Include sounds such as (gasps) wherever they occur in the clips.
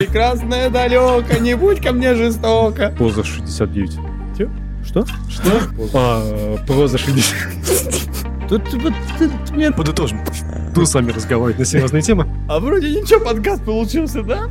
Прекрасная далеко, не будь ко мне жестоко. Поза 69. Чё? Что? Что? А, проза 60. Тут мне... Подытожим. Буду с вами разговаривать на серьезные темы. А вроде ничего, подкаст получился, да?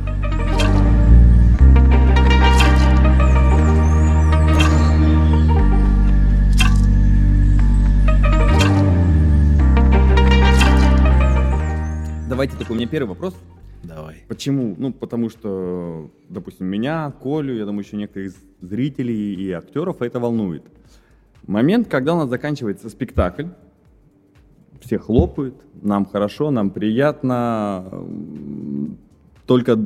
Давайте такой, у меня первый вопрос. Давай. Почему? Ну, потому что, допустим, меня, Колю, я думаю, еще некоторых зрителей и актеров это волнует. Момент, когда у нас заканчивается спектакль, все хлопают, нам хорошо, нам приятно, только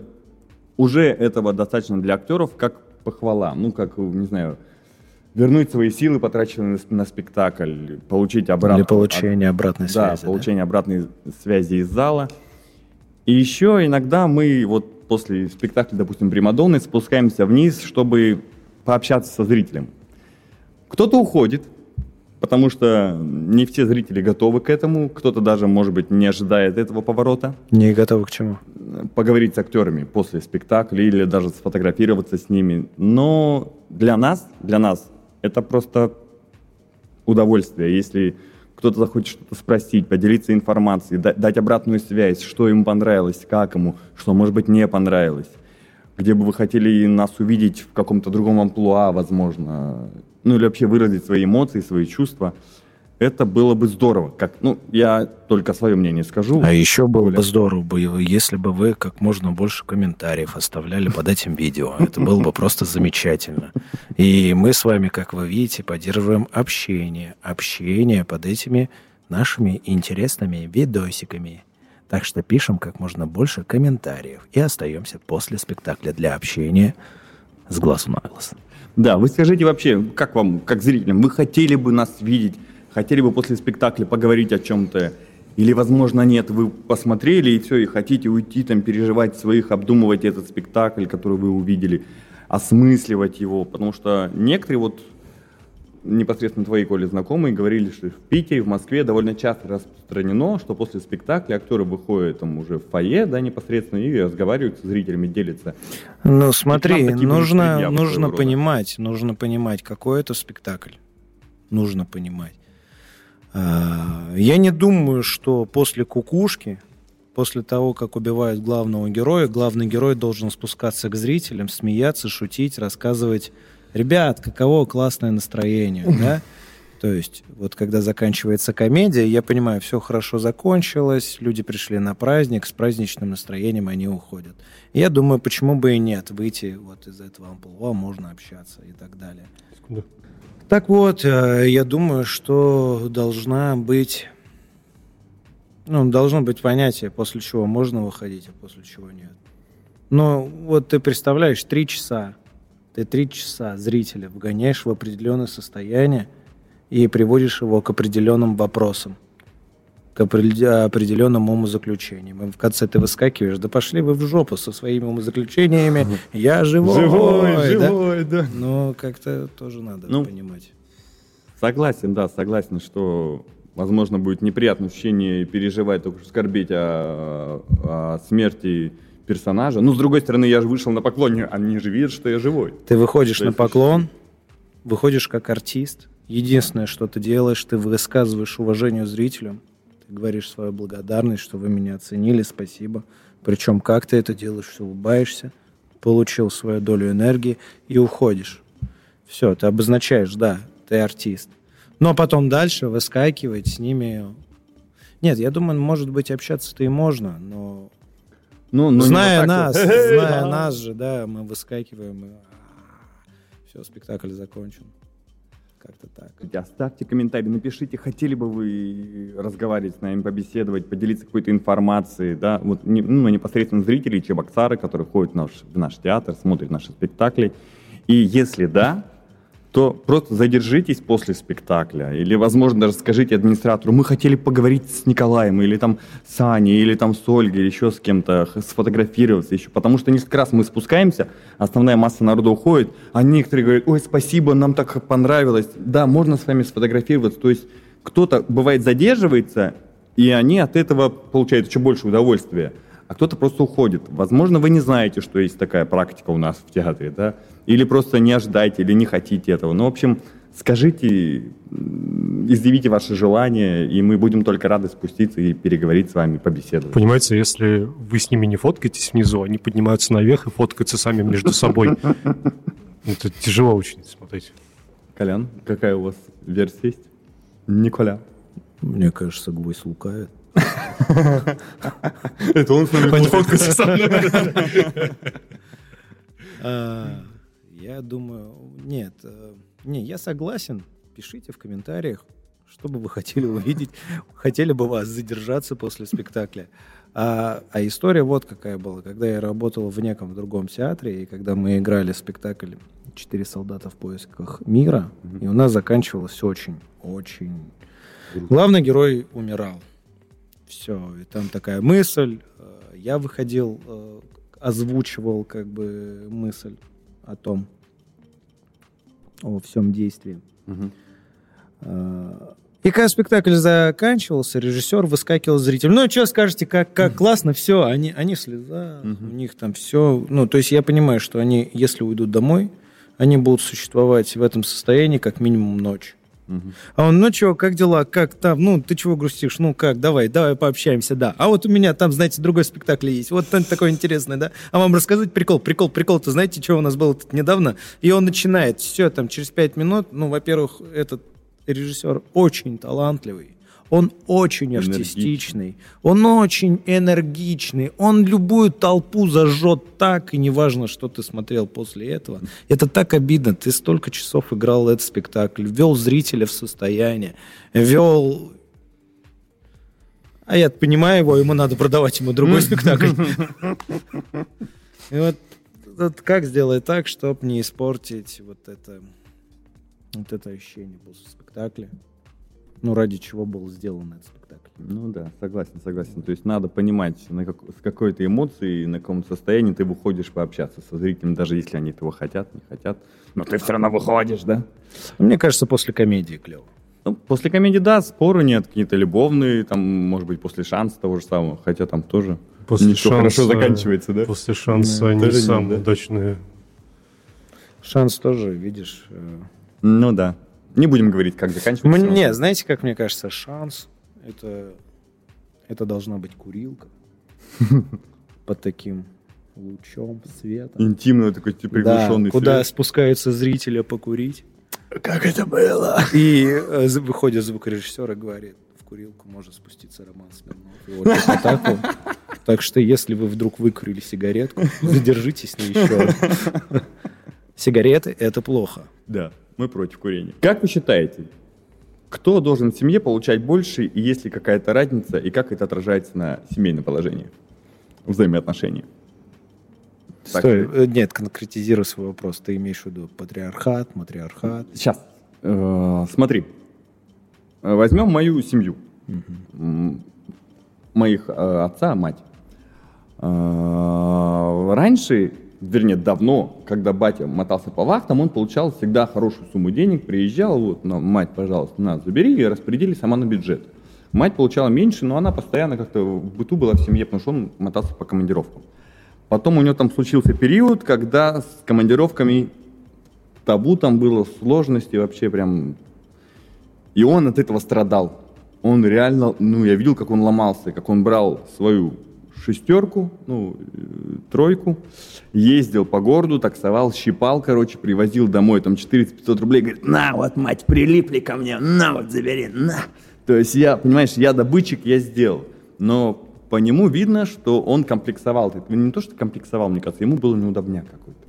уже этого достаточно для актеров, как похвала, ну, как, не знаю, вернуть свои силы, потраченные на, спектакль, получить обратно. Для получения обратной Да, связи. получение обратной связи из зала. И еще иногда мы вот после спектакля, допустим, Примадонны, спускаемся вниз, чтобы пообщаться со зрителем. Кто-то уходит, потому что не все зрители готовы к этому, кто-то даже, может быть, не ожидает этого поворота. Не готовы к чему? Поговорить с актерами после спектакля или даже сфотографироваться с ними. Но для нас, для нас это просто удовольствие, если кто-то захочет что-то спросить, поделиться информацией, да- дать обратную связь, что ему понравилось, как ему, что, может быть, не понравилось. Где бы вы хотели нас увидеть в каком-то другом амплуа, возможно. Ну или вообще выразить свои эмоции, свои чувства. Это было бы здорово. Как, ну, я только свое мнение скажу. А еще было Коля. бы здорово, если бы вы как можно больше комментариев оставляли под этим видео. Это было бы просто замечательно. И мы с вами, как вы видите, поддерживаем общение. Общение под этими нашими интересными видосиками. Так что пишем как можно больше комментариев и остаемся после спектакля для общения с глазу на глаз. Да, вы скажите вообще, как вам, как зрителям, вы хотели бы нас видеть, хотели бы после спектакля поговорить о чем-то, или, возможно, нет, вы посмотрели и все, и хотите уйти, там, переживать своих, обдумывать этот спектакль, который вы увидели, осмысливать его, потому что некоторые вот непосредственно твои, Коля, знакомые говорили, что в Питере, в Москве довольно часто распространено, что после спектакля актеры выходят там уже в фойе, да, непосредственно, и разговаривают с зрителями, делятся. Ну, смотри, нужно, нужно понимать, нужно понимать, какой это спектакль. Нужно понимать. А, Я не думаю, что после кукушки, после того, как убивают главного героя, главный герой должен спускаться к зрителям, смеяться, шутить, рассказывать, ребят, каково классное настроение, (laughs) да? То есть, вот когда заканчивается комедия, я понимаю, все хорошо закончилось, люди пришли на праздник, с праздничным настроением они уходят. И я думаю, почему бы и нет, выйти вот из этого амплуа, можно общаться и так далее. Секунду. Так вот, э, я думаю, что должна быть... Ну, должно быть понятие, после чего можно выходить, а после чего нет. Но вот ты представляешь, три часа, ты три часа зрителя вгоняешь в определенное состояние и приводишь его к определенным вопросам, к определенным умозаключениям. И в конце ты выскакиваешь, да пошли вы в жопу со своими умозаключениями, я живой, да? живой, да. Ну, как-то тоже надо Ну, понимать. Согласен, да, согласен, что, возможно, будет неприятное ощущение переживать, только что скорбеть о, о смерти персонажа. Ну, с другой стороны, я же вышел на поклоне, они же видят, что я живой. Ты выходишь То на поклон, выходишь как артист. Единственное, что ты делаешь, ты высказываешь уважению зрителям. Говоришь свою благодарность, что вы меня оценили, спасибо. Причем как ты это делаешь, улыбаешься, получил свою долю энергии и уходишь. Все, ты обозначаешь, да, ты артист. Но потом дальше выскакивать с ними... Нет, я думаю, может быть, общаться-то и можно, но Ну, ну, не зная нас, вот. зная (laughs) нас же, да, мы выскакиваем и все, спектакль закончен. Как-то так. Оставьте комментарий, напишите, хотели бы вы разговаривать с нами, побеседовать, поделиться какой-то информацией, да, вот не- ну, непосредственно зрители, чебоксары, которые ходят в наш, в наш театр, смотрят наши спектакли. И если да, то просто задержитесь после спектакля. Или, возможно, даже скажите администратору, мы хотели поговорить с Николаем, или там с Аней, или там с Ольгой, или еще с кем-то, сфотографироваться еще. Потому что несколько раз мы спускаемся, основная масса народа уходит, а некоторые говорят, ой, спасибо, нам так понравилось. Да, можно с вами сфотографироваться. То есть кто-то, бывает, задерживается, и они от этого получают еще больше удовольствия. А кто-то просто уходит. Возможно, вы не знаете, что есть такая практика у нас в театре, да, или просто не ожидаете, или не хотите этого. Ну, в общем, скажите, изъявите ваше желание, и мы будем только рады спуститься и переговорить с вами, побеседовать. Понимаете, если вы с ними не фоткаетесь внизу, они поднимаются наверх и фоткаются сами между собой. Это тяжело очень смотреть. Колян, какая у вас версия есть? Николя. Мне кажется, гвоздь лукавит. Это он с нами Фоткаться со мной. А, Я думаю, нет, э, не, я согласен. Пишите в комментариях, что бы вы хотели увидеть, хотели бы вас задержаться после спектакля. А, а история вот какая была. Когда я работал в неком другом театре, и когда мы играли спектакль «Четыре солдата в поисках мира», и у нас заканчивалось очень, очень... Главный герой умирал. Все, и там такая мысль. э, Я выходил, э, озвучивал как бы мысль о том, о всем действии. А, И когда спектакль заканчивался, режиссер выскакивал зритель. Ну, что скажете, как, как классно, все, они, они в слезах, Мгм. у них там все. Ну, то есть я понимаю, что они, если уйдут домой, они будут существовать в этом состоянии как минимум ночь. А он, ну что, как дела, как там, ну, ты чего грустишь, ну как, давай, давай пообщаемся, да. А вот у меня там, знаете, другой спектакль есть, вот там такой интересный, да. А вам рассказать прикол, прикол, прикол-то, знаете, что у нас было тут недавно? И он начинает, все, там, через пять минут, ну, во-первых, этот режиссер очень талантливый, он очень артистичный, он очень энергичный, он любую толпу зажжет так, и неважно, что ты смотрел после этого. Это так обидно. Ты столько часов играл этот спектакль, ввел зрителя в состояние, ввел... А я понимаю его, ему надо продавать ему другой (laughs) спектакль. И вот, вот как сделать так, чтобы не испортить вот это, вот это ощущение после спектакля? Ну, ради чего был сделан этот спектакль. Ну да, согласен, согласен. То есть надо понимать, на как- с какой то эмоцией, на каком состоянии ты выходишь пообщаться со зрителем, даже если они этого хотят, не хотят. Но ты все равно выходишь, да? Мне кажется, после комедии клево. Ну, после комедии, да, споры нет, какие-то любовные, там, может быть, после шанса того же самого, хотя там тоже После ничего хорошо шанса- заканчивается, да? После шанса Да, не тоже нет, самые да. удачные. Шанс тоже, видишь. э, Ну да. Не будем говорить, как заканчивается. Мне, знаете, как мне кажется, шанс это, это должна быть курилка (laughs) под таким лучом света. Интимный такой, типа, Да, приглушенный куда свет. спускаются зрители покурить. Как это было? И э, выходит звукорежиссер и говорит, в курилку может спуститься Роман Смирнов. (laughs) Так что, если вы вдруг выкурили сигаретку, задержитесь на еще. (laughs) Сигареты – это плохо. Да, мы против курения. Как вы считаете, кто должен в семье получать больше, и есть ли какая-то разница, и как это отражается на семейном положении, взаимоотношения? Так Стой, что- э, нет, конкретизируй свой вопрос. Ты имеешь в виду патриархат, матриархат? Сейчас. Э, смотри. Э, Возьмем мою семью. Моих отца, мать. Раньше, вернее, давно, когда батя мотался по вахтам, он получал всегда хорошую сумму денег, приезжал, вот, на, мать, пожалуйста, на, забери, и распределили сама на бюджет. Мать получала меньше, но она постоянно как-то в быту была в семье, потому что он мотался по командировкам. Потом у него там случился период, когда с командировками табу там было, сложности вообще прям... И он от этого страдал. Он реально, ну, я видел, как он ломался, как он брал свою шестерку, ну, э, тройку, ездил по городу, таксовал, щипал, короче, привозил домой там 400-500 рублей, говорит, на, вот, мать, прилипли ко мне, на, вот, забери, на. То есть я, понимаешь, я добытчик, я сделал. Но по нему видно, что он комплексовал. Не то, что комплексовал, мне кажется, ему было неудобняк какой-то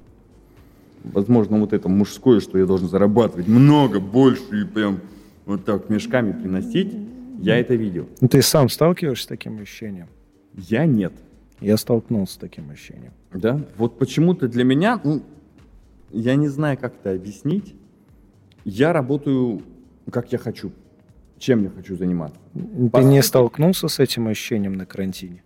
возможно, вот это мужское, что я должен зарабатывать много, больше и прям вот так мешками приносить, я это видел. Ну, ты сам сталкиваешься с таким ощущением? Я нет. Я столкнулся с таким ощущением. Да? Вот почему-то для меня, ну, я не знаю, как это объяснить. Я работаю, как я хочу. Чем я хочу заниматься. Ты По не столкнулся с этим ощущением на карантине?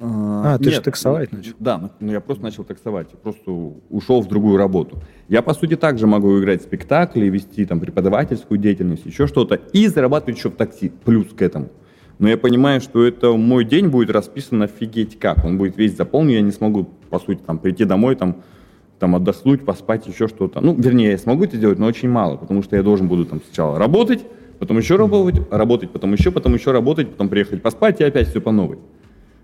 А, ты же таксовать ну, начал. Да, ну я просто начал таксовать, просто ушел в другую работу. Я, по сути, также могу играть в спектакли, вести там преподавательскую деятельность, еще что-то, и зарабатывать еще в такси, плюс к этому. Но я понимаю, что это мой день будет расписан офигеть как. Он будет весь заполнен, я не смогу, по сути, там, прийти домой, там, там отдохнуть, поспать, еще что-то. Ну, вернее, я смогу это делать, но очень мало, потому что я должен буду там сначала работать, потом еще работать, работать, потом еще, потом еще работать, потом приехать поспать и опять все по новой.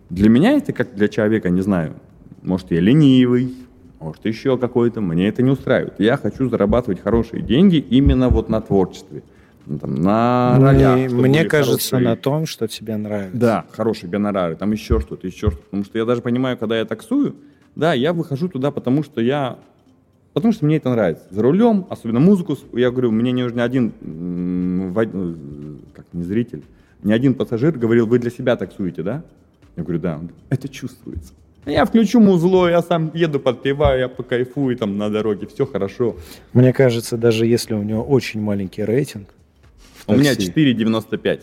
Для меня это как для человека, не знаю, может, я ленивый, может, еще какой-то, мне это не устраивает. Я хочу зарабатывать хорошие деньги именно вот на творчестве. Ну, там, на ролях, чтобы Мне кажется, хорошие... на том, что тебе нравится. Да, хорошие гонорары, там еще что-то, еще что-то. Потому что я даже понимаю, когда я таксую, да, я выхожу туда, потому что я Потому что мне это нравится. За рулем, особенно музыку, я говорю, мне не нужен один, как не зритель, ни один пассажир говорил, вы для себя таксуете, да? Я говорю, да. Это чувствуется. Я включу музло, я сам еду, подпеваю, я покайфую там на дороге, все хорошо. Мне кажется, даже если у него очень маленький рейтинг. У меня 4,95.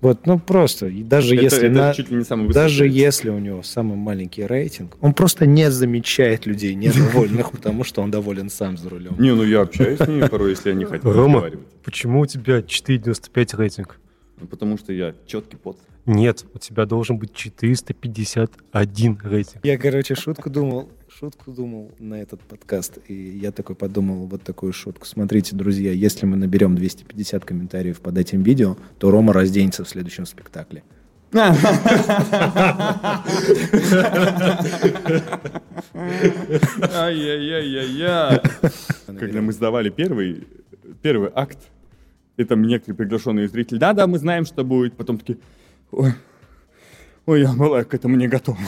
Вот, ну просто, даже это, если это на, чуть ли не самый даже если у него самый маленький рейтинг, он просто не замечает людей недовольных, (laughs) потому что он доволен сам за рулем. Не, ну я общаюсь с ними порой, если они хотят Рома, почему у тебя 4,95 рейтинг? Ну, потому что я четкий пот. Нет, у тебя должен быть 451 рейтинг. Я, короче, шутку думал, шутку думал на этот подкаст, и я такой подумал вот такую шутку. Смотрите, друзья, если мы наберем 250 комментариев под этим видео, то Рома разденется в следующем спектакле. Ай-яй-яй-яй-яй. Когда мы сдавали первый, первый акт, и там некоторые приглашенные зрители, да-да, мы знаем, что будет. Потом такие, ой, ой, я была к этому не готова.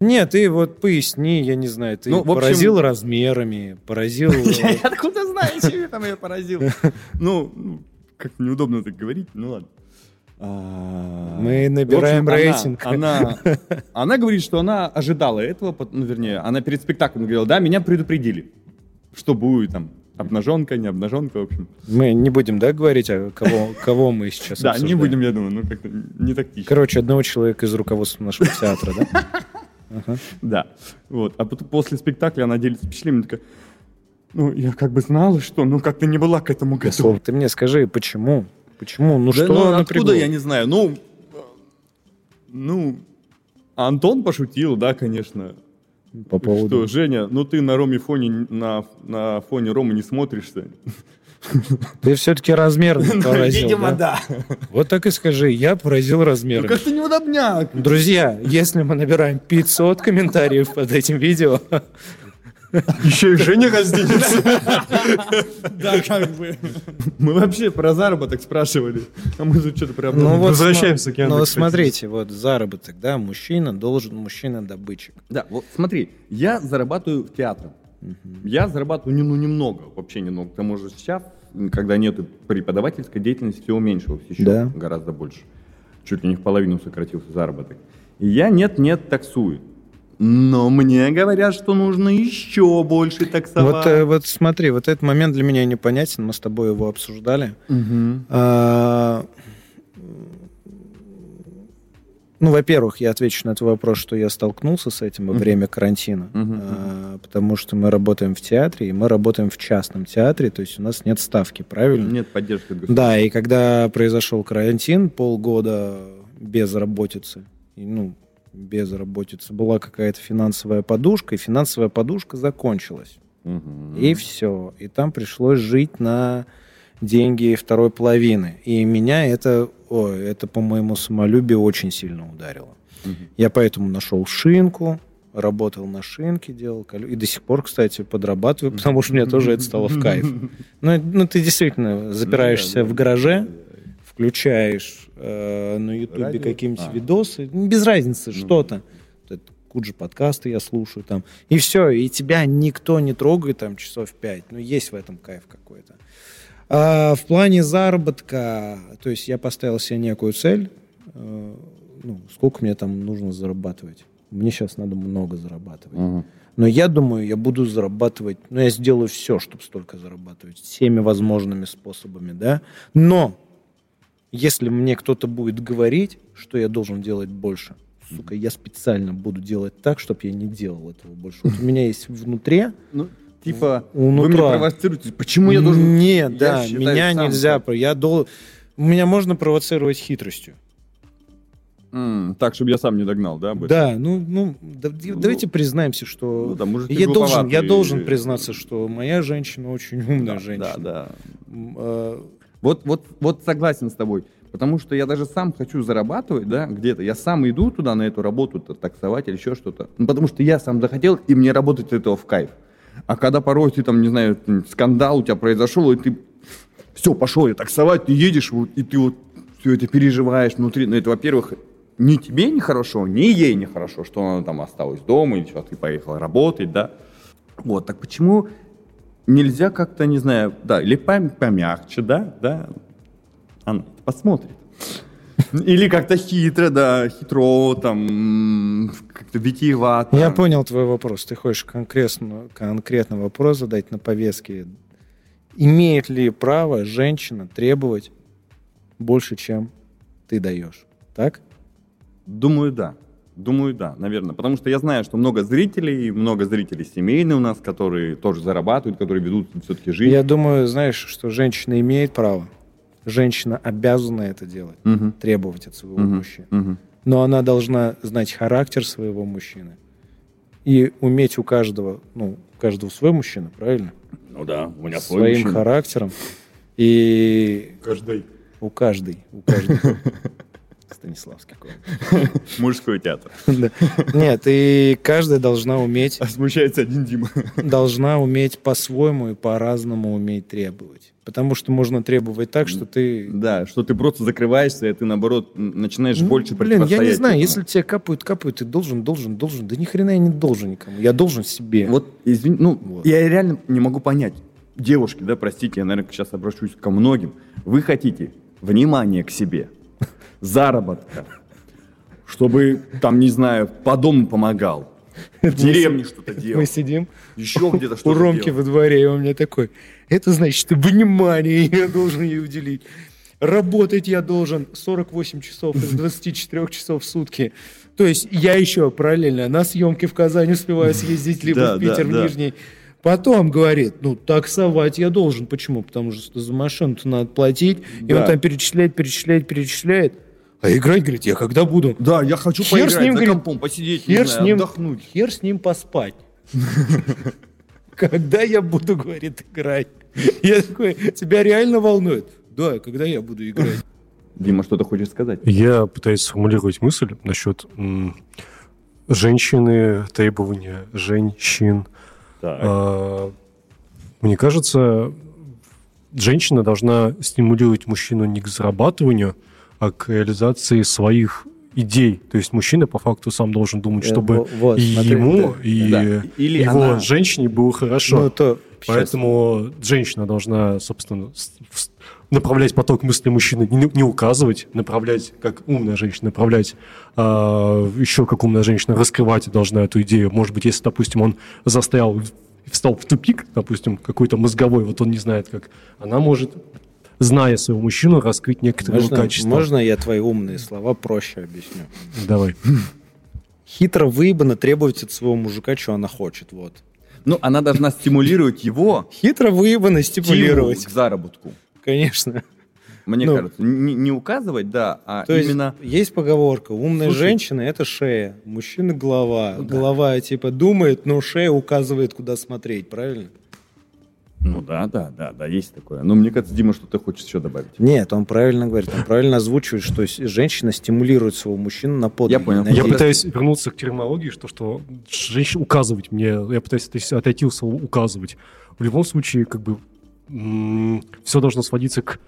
Нет, ты вот поясни, я не знаю, ты ну, общем... поразил размерами, поразил... (laughs) Откуда знаешь, я там я поразил? (laughs) Ну, ну, как неудобно так говорить, ну ладно. А, Мы набираем рейтинг. Она, (laughs) она говорит, что она ожидала этого, ну, вернее, она перед спектаклем говорила, да, меня предупредили, что будет там Обнаженка, не обнаженка, в общем. Мы не будем, да, говорить, а кого, кого мы сейчас Да, не будем, я думаю, ну как-то не тактично. Короче, одного человека из руководства нашего театра, да? Да. Вот. А потом после спектакля она делится впечатлениями, такая, ну, я как бы знала, что, ну, как-то не была к этому готова. Ты мне скажи, почему? Почему? Ну, да, что ну, откуда, я не знаю. Ну, ну, Антон пошутил, да, конечно. По поводу... Что, Женя, ну ты на Роме фоне, на, на фоне Ромы не смотришься. Ты (laughs) все-таки размер (laughs) поразил, Видимо, да? Вот так и скажи, я поразил размером. Ну как-то неудобняк. Друзья, если мы набираем 500 комментариев под этим видео, (laughs) еще и Женя разденется. Да, как бы. Мы вообще про заработок спрашивали. А мы тут что-то прям ну, вот возвращаемся к Ну, смотрите, вот заработок, да, мужчина должен, мужчина-добытчик. Да, вот смотри, я зарабатываю в театре. Я зарабатываю ну, немного, вообще немного. К тому же сейчас, когда нет преподавательской деятельности, все уменьшилось еще да. гораздо больше. Чуть ли не в половину сократился заработок. И я нет-нет таксую. Но мне говорят, что нужно еще больше таксовать. Вот, э, вот смотри, вот этот момент для меня непонятен. Мы с тобой его обсуждали. Угу. А, ну, во-первых, я отвечу на твой вопрос, что я столкнулся с этим во время карантина, а, потому что мы работаем в театре, и мы работаем в частном театре, то есть у нас нет ставки, правильно? Нет поддержки. Да, и когда произошел карантин, полгода безработицы, ну, безработицы, была какая-то финансовая подушка, и финансовая подушка закончилась. Угу. И все. И там пришлось жить на деньги второй половины. И меня это, о, это по моему самолюбию очень сильно ударило. Угу. Я поэтому нашел шинку, работал на шинке, делал колю. И до сих пор, кстати, подрабатываю, потому что мне тоже это стало в кайф. (laughs) Ну, ну ты действительно запираешься в гараже, включаешь э, на Ютубе какие-нибудь а. видосы, ну, без разницы, ну. что-то. Куджи подкасты я слушаю там. И все, и тебя никто не трогает там часов пять. Ну, есть в этом кайф какой-то. А в плане заработка, то есть я поставил себе некую цель, э, ну, сколько мне там нужно зарабатывать. Мне сейчас надо много зарабатывать. Угу. Но я думаю, я буду зарабатывать, ну, я сделаю все, чтобы столько зарабатывать, всеми возможными способами, да. Но если мне кто-то будет говорить, что я должен делать больше, сука, я специально буду делать так, чтобы я не делал этого больше. Вот у меня есть внутри... Ну, типа, у вы меня провоцируете, почему я должен... Нет, да, меня нельзя... Я должен... Меня можно провоцировать хитростью. М, Так, чтобы я сам не догнал, да? об этом? Да, ну, ну, да- давайте признаемся, Ну что да, мужики я должен, я должен признаться, что моя женщина очень умная Да, женщина. Да, да. Вот, вот, вот согласен с тобой. Потому что я даже сам хочу зарабатывать, да, где-то. Я сам иду туда на эту работу, таксовать или еще что-то. Ну, потому что я сам захотел, и мне работать от этого в кайф. А когда порой ты там, не знаю, скандал у тебя произошел, и ты все, пошел я таксовать, ты едешь, вот, и ты вот все это переживаешь внутри. Ну, это, во-первых, ни тебе нехорошо, ни ей нехорошо, что она там осталась дома, или что ты поехала работать, да. Вот, так почему нельзя как-то, не знаю, да, или пом- помягче, да, да, она посмотрит. Или как-то хитро, да, хитро, там, как-то витиевато. Я понял твой вопрос. Ты хочешь конкретно, конкретно вопрос задать на повестке. Имеет ли право женщина требовать больше, чем ты даешь? Так? Думаю, да. Думаю, да, наверное. Потому что я знаю, что много зрителей, много зрителей семейные у нас, которые тоже зарабатывают, которые ведут все-таки жизнь. Я думаю, знаешь, что женщина имеет право. Женщина обязана это делать, Мгм. требовать от своего Мгм. мужчины. Мгм. Но она должна знать характер своего мужчины и уметь у каждого, ну, у каждого свой мужчина, правильно? Ну да, у меня свой Своим мужчина. характером. И Каждый. у каждой, у каждой. (laughs) Станиславский. (laughs) Мужской театр. (laughs) Нет, и каждая должна уметь, А смущается один Дима. (laughs) должна уметь по-своему и по-разному уметь требовать. Потому что можно требовать так, что ты... Да, что ты просто закрываешься, и ты, наоборот, начинаешь Ну, больше Блин, я не знаю, если тебе капают, капают, ты должен, должен, должен. Да ни хрена я не должен никому. Я должен себе. Вот, извини, ну, Вот. я реально не могу понять. Девушки, да, простите, я, наверное, сейчас обращусь ко многим. Вы хотите внимание к себе, заработка, чтобы, там, не знаю, по дому помогал, (laughs) в деревне что-то Мы делал, сидим еще где-то у что-то Ромки делал. во дворе, и он мне такой, это значит, внимание (laughs) я должен ей уделить. Работать я должен 48 часов из (laughs) 24 часов в сутки. То есть я еще параллельно на съемки в Казань успеваю съездить, либо Да, в Питер, да, в да. Нижний. Потом говорит, ну, таксовать я должен. Почему? Потому что за машину-то надо платить. И он там перечисляет, перечисляет, перечисляет. А играть, говорит, я когда буду? Да, я хочу Хер поиграть с ним, за говорит, компом, посидеть, Хер знаю, с ним, отдохнуть. хер с ним поспать. (laughs) Когда я буду, говорит, играть? Я такой, тебя реально волнует? Да, когда я буду играть? (laughs) Дима, что ты хочешь сказать? Я пытаюсь сформулировать мысль насчет м, женщины, требования женщин. А, Мне кажется, женщина должна стимулировать мужчину не к зарабатыванию, а к реализации своих идей. То есть мужчина по факту сам должен думать, Э, чтобы во- вот, и смотри, ему, да, и да. Или его она- женщине было хорошо. Ну, то сейчас. Поэтому женщина должна, собственно, направлять поток мысли мужчины, не, не указывать, направлять, как умная женщина, направлять а, еще как умная женщина, раскрывать должна эту идею. Может быть, если, допустим, он застрял и встал в тупик, допустим, какой-то мозговой, вот он не знает как, она может, зная своего мужчину, раскрыть некоторые его Можно, качества. можно я твои умные слова проще объясню? Давай. Хитро выебано требовать от своего мужика, что она хочет. Вот. Ну, она должна стимулировать его Хитро выебано стимул стимулировать. к заработку. Конечно. Мне Ну. кажется, не, не указывать, да, а То есть именно... есть поговорка, умная Слушай. женщина это шея, мужчина голова. Ну да. Голова типа думает, но шея указывает, куда смотреть, правильно? Ну да, да, да, да, есть такое. Но мне кажется, Дима, что ты хочешь еще добавить? Нет, он правильно говорит, он правильно озвучивает, что женщина стимулирует своего мужчину на подвиги. Я понял. Я пытаюсь вернуться к терминологии, что, что женщина указывать мне, я пытаюсь то есть, отойти от слова указывать. В любом случае, как бы, все должно сводиться к,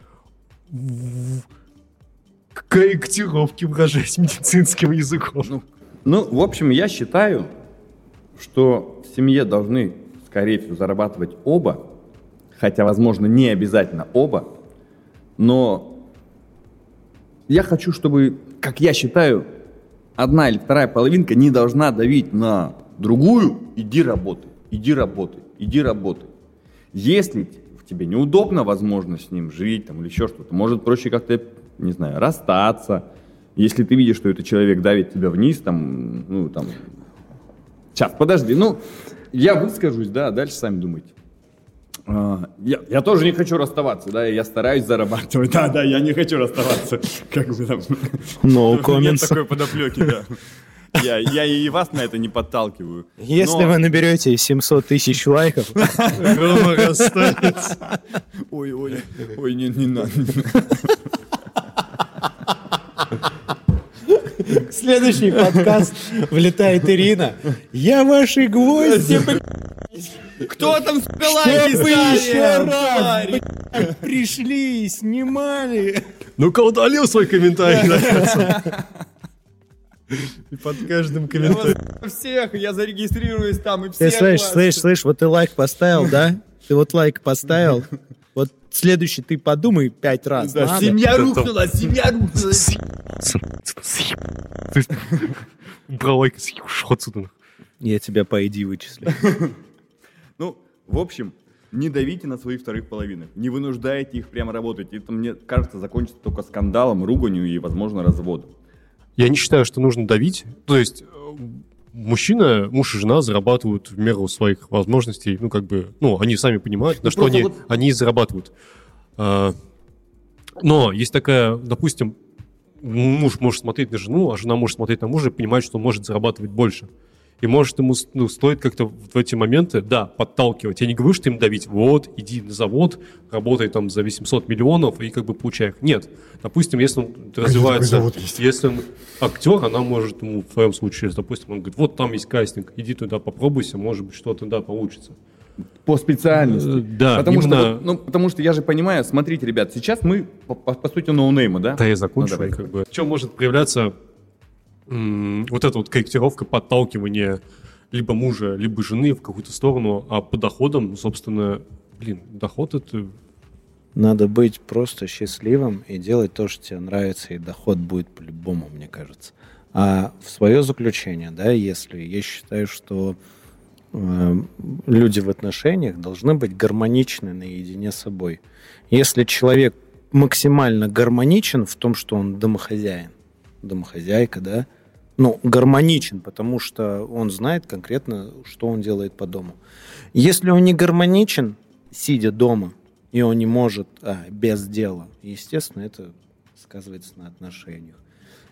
к корректировке, выражаясь медицинским языком. Ну, ну, в общем, я считаю, что в семье должны, скорее всего, зарабатывать оба, хотя, возможно, не обязательно оба, но я хочу, чтобы, как я считаю, одна или вторая половинка не должна давить на другую, иди работай, иди работай, иди работай. Если тебе неудобно, возможно, с ним жить там, или еще что-то, может проще как-то, не знаю, расстаться. Если ты видишь, что этот человек давит тебя вниз, там, ну, там... Сейчас, подожди, ну, я выскажусь, да, а дальше сами думайте. А, я, я тоже не хочу расставаться, да, я стараюсь зарабатывать. (laughs) Да, да, я не хочу расставаться. Как бы там. No Нет comments. такой подоплеки, да. Я, я и вас на это не подталкиваю. Если Но- вы наберете 700 тысяч лайков, Рома расстанется. Ой, ой, ой, не, не надо. следующий подкаст влетает Ирина. Я ваши гвозди, Кто там спела Чтобы еще раз, блядь, пришли и снимали. Ну-ка, удалил свой комментарий. наконец. И под каждым комментарием. Всех, я зарегистрируюсь там и Ты всех слышь, вас. слышь, слышь, вот ты лайк поставил, да? Ты вот лайк поставил. Вот следующий ты подумай пять раз. Да, надо. семья рухнула, семья рухнула. Про лайк ушел отсюда. Я тебя по ID вычислю. (laughs) Ну, в общем, не давите на своих вторых половинок, не вынуждайте их прямо работать. Это, мне кажется, закончится только скандалом, руганью и, возможно, разводом. Я не считаю, что нужно давить. То есть э, мужчина, муж и жена зарабатывают в меру своих возможностей. Ну, как бы, ну, они сами понимают, на что просто они, вот- они и зарабатывают. А, Но есть такая, допустим, муж может смотреть на жену, а жена может смотреть на мужа и понимать, что он может зарабатывать больше. И может ему ну, стоит как-то в эти моменты, да, подталкивать. Я не говорю, что им давить, вот, иди на завод, работай там за 800 миллионов и как бы получай их. Нет. Допустим, если он развивается, если он актер, она может ему в твоем случае, допустим, он говорит, вот там есть кастинг, иди туда попробуйся, может быть, что-то да получится. По специальности. Э, Да, потому, именно- что, вот, ну, потому что я же понимаю, смотрите, ребят, сейчас мы, по, по- сути, ноунеймы, да? Да, я закончу. Ну, давай. как бы. В чем может проявляться вот эта вот корректировка, подталкивание либо мужа, либо жены в какую-то сторону, а по доходам, собственно, блин, доход это... Надо быть просто счастливым и делать то, что тебе нравится, и доход будет по-любому, мне кажется. А в свое заключение, да, если я считаю, что э, люди в отношениях должны быть гармоничны наедине с собой. Если человек максимально гармоничен в том, что он домохозяин, домохозяйка, да, ну, гармоничен, потому что он знает конкретно, что он делает по дому. Если он не гармоничен, сидя дома, и он не может а, без дела, естественно, это сказывается на отношениях.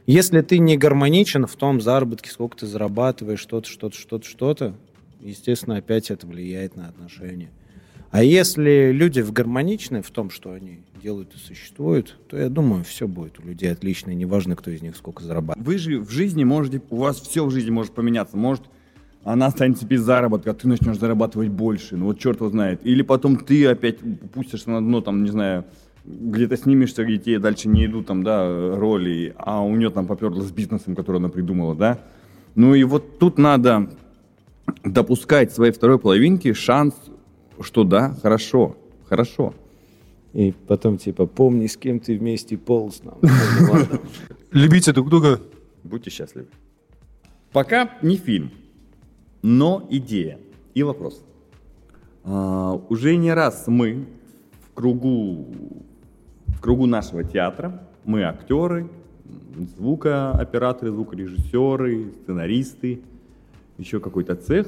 Если ты не гармоничен в том заработке, сколько ты зарабатываешь, что-то, что-то, что-то, что-то, естественно, опять это влияет на отношения. А если люди в гармоничны в том, что они делают и существуют, то я думаю, все будет у людей отлично, и неважно, кто из них сколько зарабатывает. Вы же в жизни можете, у вас все в жизни может поменяться. Может, она останется без заработка, а ты начнешь зарабатывать больше. Ну вот черт его знает. Или потом ты опять пустишься на дно, там, не знаю, где-то снимешься, где тебе дальше не идут там, да, роли, а у нее там поперло с бизнесом, который она придумала, да. Ну и вот тут надо допускать своей второй половинке шанс, что да, хорошо, хорошо. И потом типа, помни, с кем ты вместе полз. Любите друг друга. Будьте счастливы. Пока не фильм, но идея и вопрос. А, уже не раз мы в кругу, в кругу нашего театра, мы актеры, звукооператоры, звукорежиссеры, сценаристы, еще какой-то цех,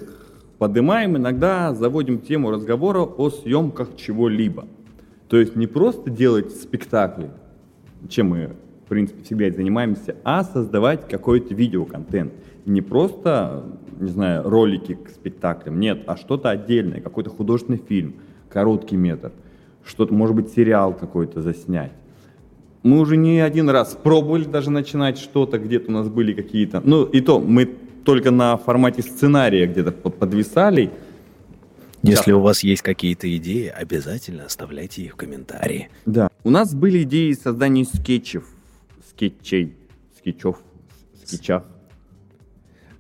поднимаем иногда, заводим тему разговора о съемках чего-либо. То есть не просто делать спектакли, чем мы, в принципе, всегда и занимаемся, а создавать какой-то видеоконтент. Не просто, не знаю, ролики к спектаклям, нет, а что-то отдельное, какой-то художественный фильм, короткий метр, что-то, может быть, сериал какой-то заснять. Мы уже не один раз пробовали даже начинать что-то, где-то у нас были какие-то, ну и то мы только на формате сценария где-то под- подвисали, Если у вас есть какие-то идеи, обязательно оставляйте их в комментарии. Да. У нас были идеи создания скетчев, скетчей, скетчев, скетчах.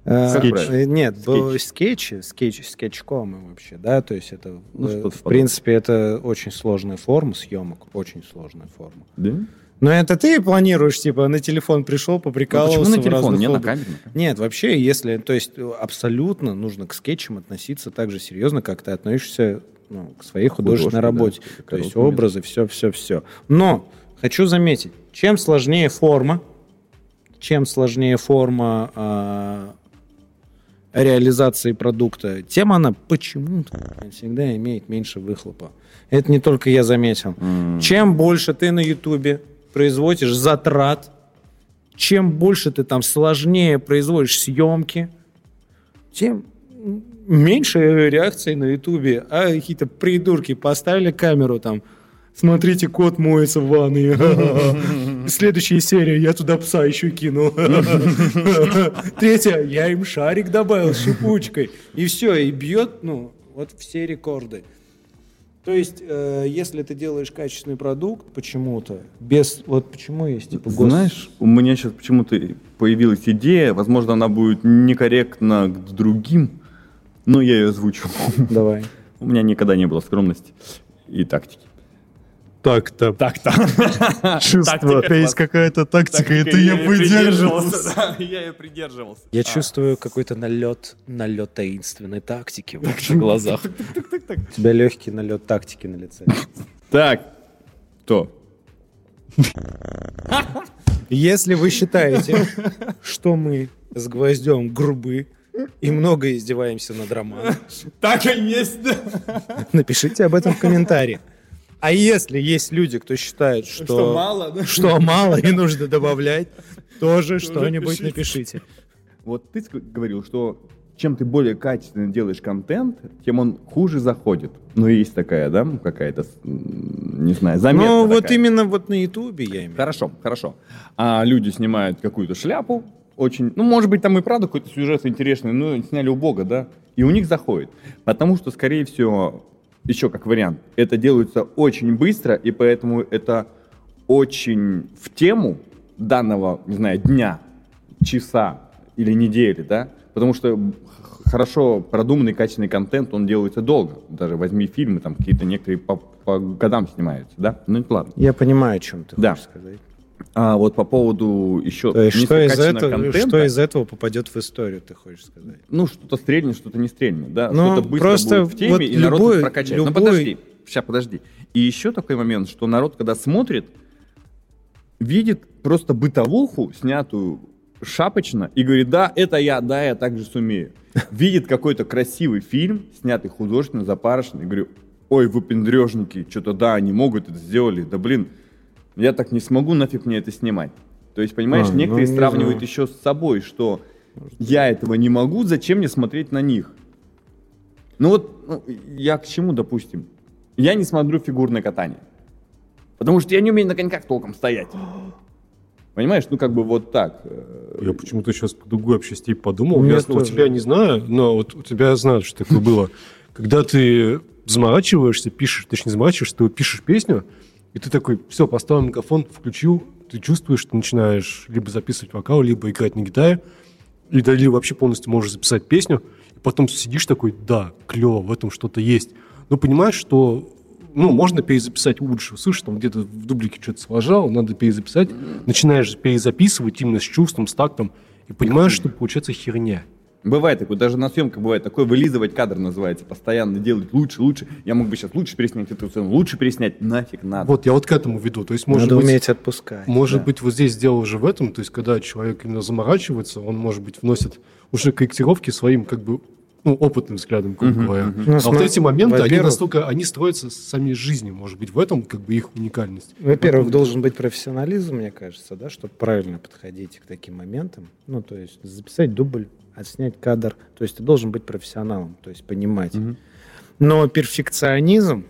Э, Скетч. э, Нет, Скетч. был скетчи, скетч, скетчкомы вообще, да, то есть это, Ну, э, в подобное. принципе, это очень сложная форма съемок, очень сложная форма. Да? Но это ты планируешь, типа, на телефон пришел, Ну, поприкалывался почему на телефон? Не на камеру. Нет, вообще, если, то есть абсолютно нужно к скетчам относиться так же серьезно, как ты относишься ну, к своей художественной да, работе. это То есть образы, все, все, все. Но хочу заметить, чем сложнее форма, чем сложнее форма а, реализации продукта, тем она почему-то всегда имеет меньше выхлопа. Это не только я заметил. М. Чем больше ты на Ютубе производишь затрат, чем больше ты там сложнее производишь съемки, тем меньше реакций на Ютубе. А какие-то придурки поставили камеру там, смотрите, кот моется в ванной. (laughs) Следующая серия, я туда пса еще кинул. (laughs) Третья, я им шарик добавил с шипучкой. И все, и бьет, ну, вот все рекорды. То есть, э, если ты делаешь качественный продукт почему-то, без... Вот почему есть, типа, гос- Знаешь, у меня сейчас почему-то появилась идея, возможно, она будет некорректна к другим, но я ее озвучу. Давай. (laughs) У меня никогда не было скромности и тактики. Так-то. Так-то. (laughs) Чувство. Тактика Есть какая-то тактика, и ты ее придерживался. Я ее придерживался. Я чувствую какой-то налет, налет таинственной тактики в ваших (laughs) глазах. У тебя легкий налет тактики на лице. Так, то. Если вы считаете, что мы с Гвоздем грубы и много издеваемся над Романом, Так и есть. напишите об этом в комментариях. А если есть люди, кто считает, что, Что мало, да? что мало и нужно добавлять, тоже что-нибудь напишите. Вот ты говорил, что чем ты более качественно делаешь контент, тем он хуже заходит. Ну, есть такая, да, какая-то, не знаю, заметка Ну, вот такая. именно вот на Ютубе я имею. Хорошо, хорошо. А люди снимают какую-то шляпу, очень, ну, может быть, там и правда какой-то сюжет интересный, но сняли убого, да, и у них заходит. Потому что, скорее всего, еще как вариант, это делается очень быстро, и поэтому это очень в тему данного, не знаю, дня, часа или недели, да, потому что хорошо продуманный, качественный контент, он делается долго. Даже возьми фильмы, там какие-то некоторые по, по годам снимаются, да, ну, ладно. Я понимаю, о чем ты Да. хочешь сказать. А вот по поводу еще То есть, что из, этого, что из этого попадет в историю, ты хочешь сказать? ну, что-то стрельнет, что-то не стрельнет, да, Ну, что-то быстро просто будет в теме, вот и народ любой- прокачает. Любой- подожди, сейчас, подожди. И еще такой момент, что народ, когда смотрит, видит просто бытовуху, снятую шапочно, и говорит, да, это я, да, я так же сумею. (laughs) Видит какой-то красивый фильм, снятый художественно, запарочный, и говорю, ой, вы пендрежники, что-то, да, они могут это сделали, да, блин, я так не смогу, нафиг мне это снимать. То есть, понимаешь, А, ну, некоторые не сравнивают знаю. еще с собой, что я этого не могу, зачем мне смотреть на них? Ну вот, ну, я к чему, допустим? Я не смотрю фигурное катание. Потому что я не умею на коньках толком стоять. (gasps) Понимаешь, ну как бы вот так. э, Я почему-то сейчас по другой вообще степи подумал. Мне Я у тебя не знаю, но вот у тебя я знаю, что такое было. Когда ты заморачиваешься, пишешь, точнее заморачиваешься, ты пишешь песню, и ты такой, все, поставил микрофон, включил, ты чувствуешь, что начинаешь либо записывать вокал, либо играть на гитаре, или, либо вообще полностью можешь записать песню, и потом сидишь такой, да, клево, в этом что-то есть. Но понимаешь, что ну, можно перезаписать лучше. Слышишь, там где-то в дублике что-то сложал, надо перезаписать. Начинаешь перезаписывать именно с чувством, с тактом, и понимаешь, что получается херня. Бывает такое, даже на съемках бывает такое, вылизывать кадр называется, постоянно делать лучше, лучше. Я мог бы сейчас лучше переснять эту сцену, лучше переснять, нафиг надо. Вот, я вот к этому веду. То есть, может Надо быть, уметь отпускать. может да. быть, вот здесь дело уже в этом, то есть, когда человек именно заморачивается, он, может быть, вносит уже корректировки своим, как бы, ну, опытным взглядом, грубо Мгм, говоря. Ну, А вот эти моменты, они настолько, они строятся с самой жизнью, может быть, в этом, как бы, их уникальность. Во-первых, Потом- должен быть профессионализм, мне кажется, да, чтобы правильно подходить к таким моментам. Ну, то есть записать дубль, отснять кадр. То есть ты должен быть профессионалом, то есть понимать. Мгм. Но перфекционизм,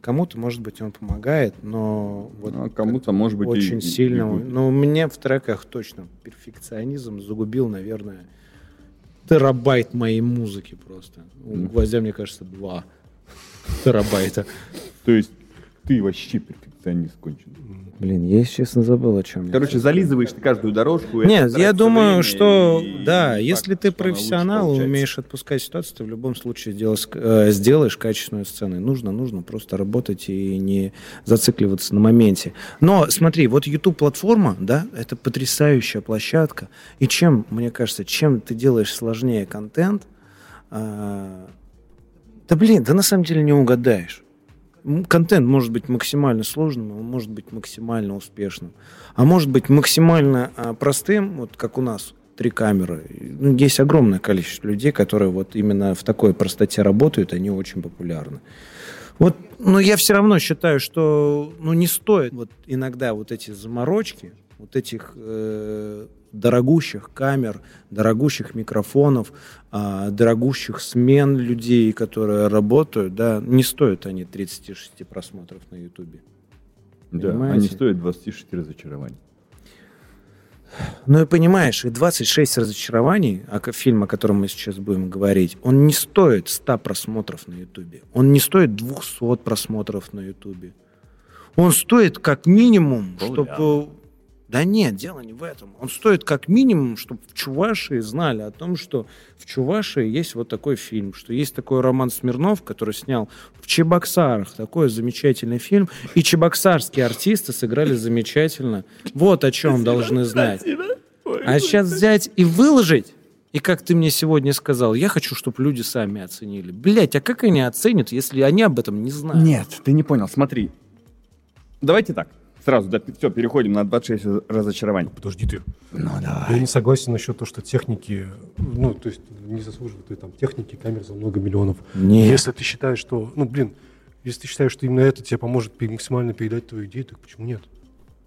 кому-то, может быть, он помогает, но вот Ну, а кому-то, может быть, и- очень и- и сильно. будет. но у меня в треках точно перфекционизм загубил, наверное, терабайт моей музыки просто. У. Гвоздя, мне кажется, два терабайта. То есть ты вообще перфекционист конченый. Блин, я, если честно, забыл, о чем я. Короче, зализываешь ты каждую дорожку. Нет, я думаю, что и да, факт, если ты она лучше профессионал и умеешь отпускать ситуацию, ты в любом случае сделаешь, э, сделаешь качественную сцену. И Нужно, нужно просто работать и не зацикливаться на моменте. Но смотри, вот YouTube платформа, да, это потрясающая площадка. И чем, мне кажется, чем ты делаешь сложнее контент, э, да блин, да на самом деле не угадаешь. Контент может быть максимально сложным, он может быть максимально успешным, а может быть максимально а, простым, вот как у нас три камеры. Ну, есть огромное количество людей, которые вот именно в такой простоте работают, они очень популярны. Вот, но я все равно считаю, что ну, не стоит вот иногда вот эти заморочки, вот этих э, дорогущих камер, дорогущих микрофонов, э, дорогущих смен людей, которые работают, да, не стоят они 36 просмотров на Ютубе. Да, они стоят 26 разочарований. Ну и понимаешь, и 26 разочарований, а фильм, о котором мы сейчас будем говорить, он не стоит 100 просмотров на Ютубе. Он не стоит 200 просмотров на Ютубе. Он стоит как минимум, чтобы да нет, дело не в этом. Он стоит как минимум, чтобы в Чувашии знали о том, что в Чувашии есть вот такой фильм, что есть такой Роман Смирнов, который снял в Чебоксарах такой замечательный фильм, и чебоксарские артисты сыграли замечательно. Вот о чем должны знать. А сейчас взять и выложить, и как ты мне сегодня сказал, я хочу, чтобы люди сами оценили. Блять, а как они оценят, если они об этом не знают? Нет, ты не понял, смотри. Давайте так сразу, да, все, переходим на 26 разочарований. Подожди ты. Ну, давай. Я не согласен насчет того, что техники, ну, то есть не заслуживают там техники, камер за много миллионов. Нет. Если ты считаешь, что, ну, блин, если ты считаешь, что именно это тебе поможет максимально передать твою идею, так почему нет?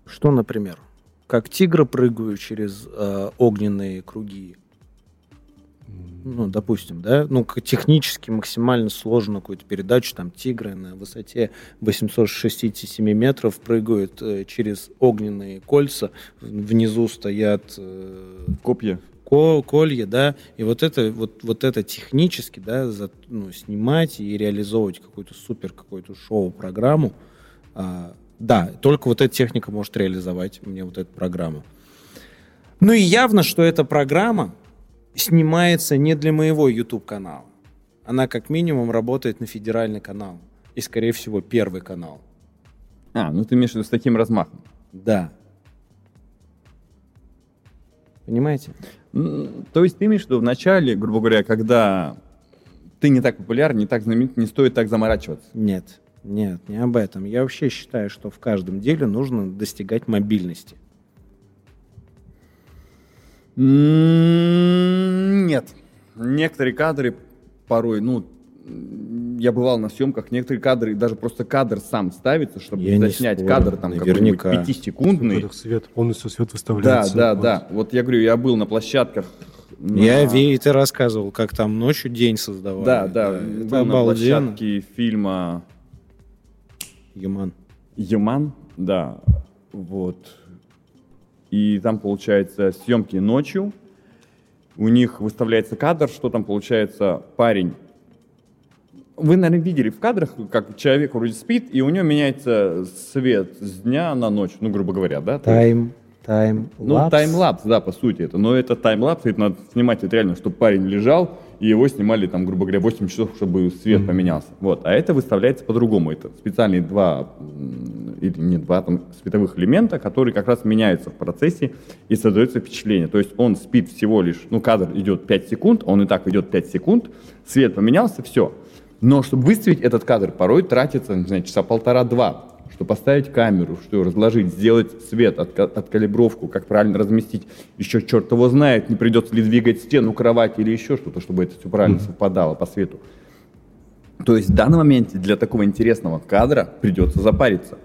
Что, например? Как тигры прыгают через э, огненные круги ну, допустим, да, ну, технически максимально сложно какую-то передачу, там, тигры на высоте 867 метров прыгают э, через огненные кольца, внизу стоят... Э, Копья. Ко колья, да, и вот это, вот, вот это технически, да, за, ну, снимать и реализовывать какую-то супер какую-то шоу-программу, а, да, только вот эта техника может реализовать мне вот эту программу. Ну и явно, что эта программа, снимается не для моего YouTube-канала. Она как минимум работает на федеральный канал. И, скорее всего, первый канал. А, ну ты имеешь в виду с таким размахом? Да. Понимаете? То есть ты имеешь в виду в начале, грубо говоря, когда ты не так популярен, не так знаменит, не стоит так заморачиваться? Нет, нет, не об этом. Я вообще считаю, что в каждом деле нужно достигать мобильности. Нет. Некоторые кадры порой, ну, я бывал на съемках, некоторые кадры, даже просто кадр сам ставится, чтобы я снять спорю, кадр там какой-нибудь пятисекундный. Свет, полностью свет выставляется. Да, да, да. Вот я говорю, я был на площадках. На... Я ви, ты рассказывал, как там ночью день создавали. Да, да. Это был обалденно. на площадке фильма Юман. Юман, да. Вот. И там, получается, съемки ночью. У них выставляется кадр, что там получается парень. Вы, наверное, видели в кадрах, как человек вроде спит, и у него меняется свет с дня на ночь, ну, грубо говоря, да? Тайм, тайм, Ну, таймлапс, да, по сути это. Но это таймлапс, это надо снимать это реально, чтобы парень лежал, и его снимали, там, грубо говоря, 8 часов, чтобы свет mm-hmm. поменялся. Вот. А это выставляется по-другому. Это специальные два, или не два, там, световых элемента, которые как раз меняются в процессе и создается впечатление. То есть он спит всего лишь, ну, кадр идет 5 секунд, он и так идет 5 секунд, свет поменялся, все. Но чтобы выставить этот кадр, порой тратится, не знаю, часа полтора-два что поставить камеру, что разложить, сделать свет, от, откалибровку, как правильно разместить. Еще черт его знает, не придется ли двигать стену, кровать или еще что-то, чтобы это все правильно совпадало по свету. То есть в данном моменте для такого интересного кадра придется запариться.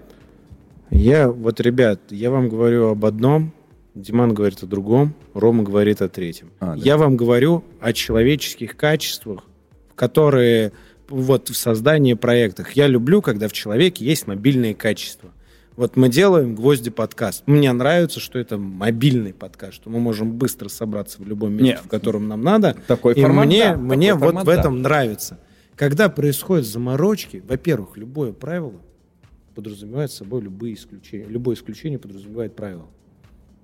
Я, вот, ребят, я вам говорю об одном, Диман говорит о другом, Рома говорит о третьем. А, да. Я вам говорю о человеческих качествах, которые вот в создании проектах. Я люблю, когда в человеке есть мобильные качества. Вот мы делаем «Гвозди» подкаст. Мне нравится, что это мобильный подкаст, что мы можем быстро собраться в любом месте, Нет, в котором нам надо. Такой и формат, мне, да, мне такой вот формат, в этом да. нравится. Когда происходят заморочки, во-первых, любое правило подразумевает собой любые исключения. Любое исключение подразумевает правило.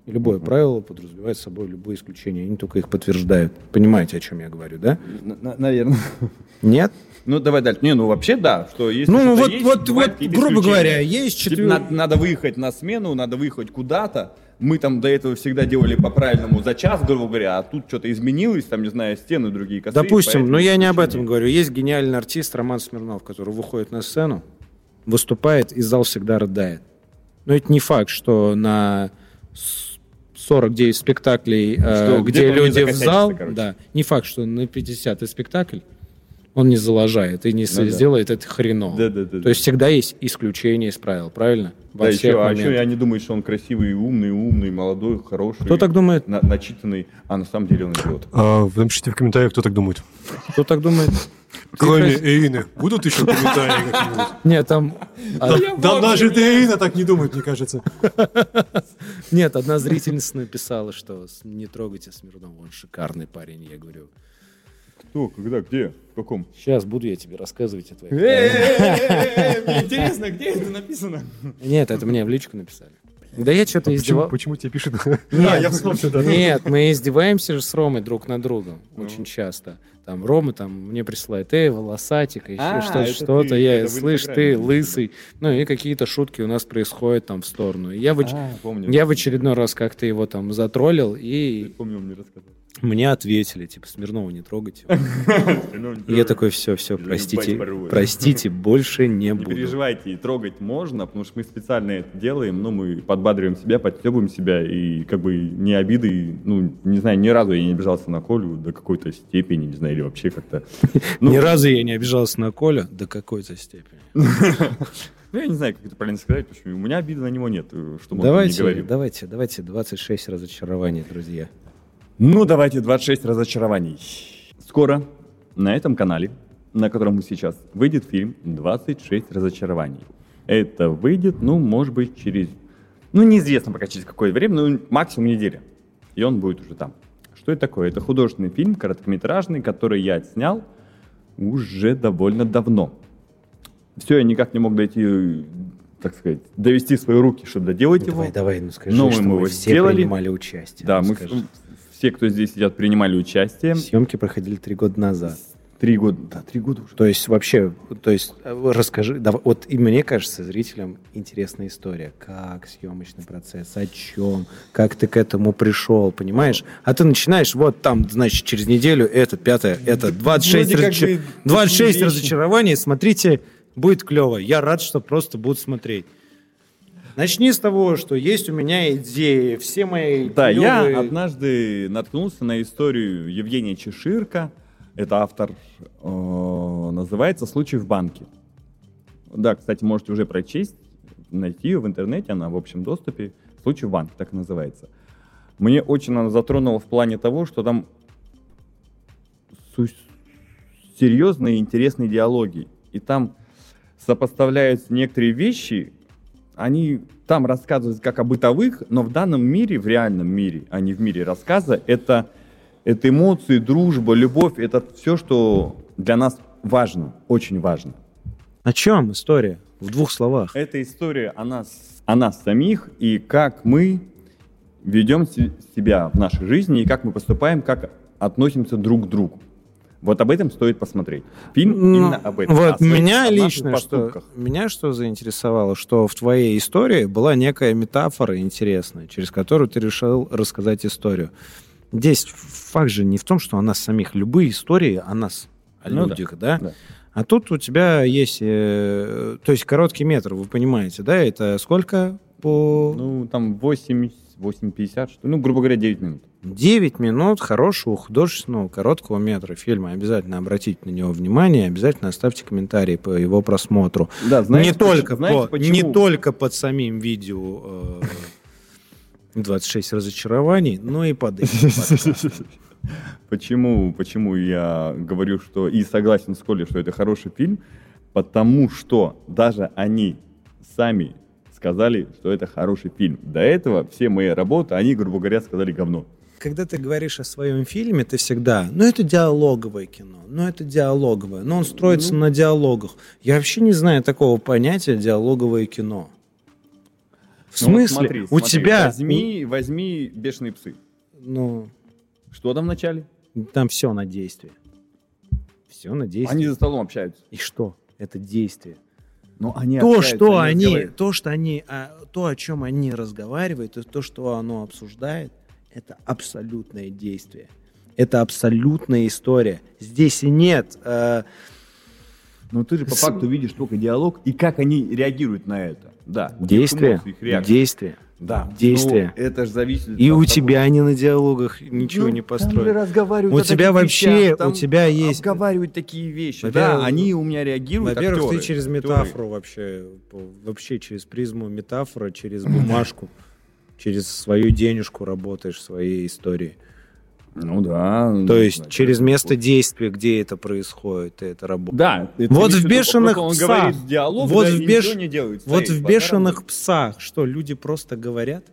И любое uh-huh. правило подразумевает собой любые исключения. Они только их подтверждают. Понимаете, о чем я говорю, да? Наверное. (laughs) Нет? Ну, давай дальше. Не, ну вообще да, что есть. Ну, вот, есть, вот, вот грубо говоря, есть четыре... Типа, надо, надо выехать на смену, надо выехать куда-то. Мы там до этого всегда делали по правильному за час, грубо говоря, а тут что-то изменилось, там, не знаю, стены другие косые. Допустим, но я не об этом говорю. Есть гениальный артист Роман Смирнов, который выходит на сцену, выступает, и зал всегда рыдает. Но это не факт, что на 49 спектаклей, э, Что, где не люди в зал, короче. да, не факт, что на 50 спектакль он не залажает и не Ну да. сделает это хреново. Да-да-да. То есть всегда есть исключение из правил, правильно? Во Да, всех еще, а еще моментах. я не думаю, что он красивый и умный, умный, молодой, хороший. Кто так думает? на- начитанный, а на самом деле он идиот. А, вы напишите в комментариях, кто так думает. Кто так думает? Кроме Ирины. Будут еще комментарии какие-нибудь? Нет, там... а, Да даже Ирина так не думает, мне кажется. Нет, одна зрительница написала, что не трогайте Смирнова, он шикарный парень. Я говорю, Кто, когда, где, в каком? сейчас буду я тебе рассказывать о твоих... Мне интересно, где это написано? Нет, это мне в личку написали. Да я что-то издевал. Почему тебе пишут? (laughs) Нет, я вспомнил, да. нет, мы издеваемся же с Ромой друг над другом очень часто. Там Рома там мне присылает, эй, волосатик, еще А, что-то, что-то. ты, Я, слышь, ты лысый. Ну и какие-то шутки у нас происходят там в сторону. Я в, А, помню. я в очередной раз как-то его там затроллил, и Помню, он мне рассказал. Мне ответили, типа, Смирнова не трогайте. И я такой, все, все, простите, простите, больше не Не буду. переживайте, и трогать можно, потому что мы специально это делаем, но мы подбадриваем себя, подстебываем себя, и как бы не обиды, ну, не знаю, ни разу я не обижался на Колю до какой-то степени, не знаю, или вообще как-то. Ну, Ни разу я не обижался на Коля до какой-то степени. (laughs) ну, я не знаю, как это правильно сказать, потому что у меня обиды на него нет, э, что мы не Давайте, говорим. давайте, давайте 26 разочарований, друзья. Ну, давайте 26 разочарований. Скоро на этом канале, на котором мы сейчас, выйдет фильм «26 разочарований». Это выйдет, ну, может быть, через... Ну, неизвестно пока через какое время, ну, максимум неделя. И он будет уже там. Что это такое? Это художественный фильм, короткометражный, который я отснял уже довольно давно. Все, я никак не мог дойти, так сказать, довести свои руки, чтобы доделать его. Давай, давай, ну скажи, Ну, что мы мы, его все сделали. принимали участие. Да, Ну, мы скажи. Все, кто здесь сидят, принимали участие. Съемки проходили три года назад. Три года. Да, три года уже. То есть вообще, то есть э, расскажи, давай, вот и мне кажется, зрителям интересная история, как съемочный процесс, о чем, как ты к этому пришел, понимаешь? А ты начинаешь, вот там, значит, через неделю это, пятое, это 26, вроде бы 26 вещи. разочарований, смотрите, будет клево. Я рад, что просто будут смотреть. Начни с того, что есть у меня идеи, все мои Да, я клёвые- однажды наткнулся на историю Евгения Чеширка. Это автор, э, называется «Случай в банке». Да, кстати, можете уже прочесть, найти ее в интернете, она в общем доступе. «Случай в банке», так и называется. Мне очень она затронула в плане того, что там серьезные и интересные диалоги. И там сопоставляются некоторые вещи, они там рассказывают как о бытовых, но в данном мире, в реальном мире, а не в мире рассказа, это, это эмоции, дружба, любовь, это все, что для нас важно, очень важно. О чем история? В двух словах. Эта история о нас, о нас самих и как мы ведем се- себя в нашей жизни и как мы поступаем, как относимся друг к другу. Вот об этом стоит посмотреть. Фильм Ну, именно об этом. Вот своих- меня лично, что, меня что заинтересовало, что в твоей истории была некая метафора интересная, через которую ты решил рассказать историю. Здесь факт же не в том, что о нас самих. Любые истории о нас, о Ну да, людях, да? да. А тут у тебя есть, э, то есть короткий метр, вы понимаете, да? Это сколько по... Ну, там 8, 8.50, что. Ну, грубо говоря, 9 минут. 9 минут хорошего художественного короткого метра фильма. Обязательно обратите на него внимание, обязательно оставьте комментарии по его просмотру. Да, знаете, не, только знаете, по- почему? не только под самим видео э, 26 разочарований, но и под этим. Почему, почему я говорю, что и согласен с Колей, что это хороший фильм? Потому что даже они сами сказали, что это хороший фильм. До этого все мои работы, они, грубо говоря, сказали говно. Когда ты говоришь о своем фильме, ты всегда, ну это диалоговое кино, ну это диалоговое, но он строится на диалогах. Я вообще не знаю такого понятия диалоговое кино. В Ну смысле? смотри, у смотри, тебя... Возьми, возьми «Бешеные псы». Ну, Что там в начале? там все на действие. Все на действие. Они за столом общаются. И что? Это действие. Но они то, общаются, что они они, то, что они, а, то, о чем они разговаривают, и то, что оно обсуждает, это абсолютное действие. Это абсолютная история. Здесь и нет. э, Но ты же по С- факту видишь только диалог и как они реагируют на это. Да. у них действия. Их реакции. Действия. Да. Действия. Ну, это же зависит И у того- тебя они на диалогах ничего Ну, не построят. разговаривают У тебя вообще- вещах, там у тебя есть- Обговаривают такие вещи. Да, они у меня реагируют, Во-первых, актеры, ты через актеры. метафору вообще, вообще через призму метафора, через бумажку, через свою денежку работаешь в своей истории. Ну да. То есть значит, через вот. место действия, где это происходит, ты это работаешь. Да. это Вот в бешеных он псах. говорит диалог, Вот да, в и беш- не делает. Вот Стоит в по бешеных псах что, люди просто говорят?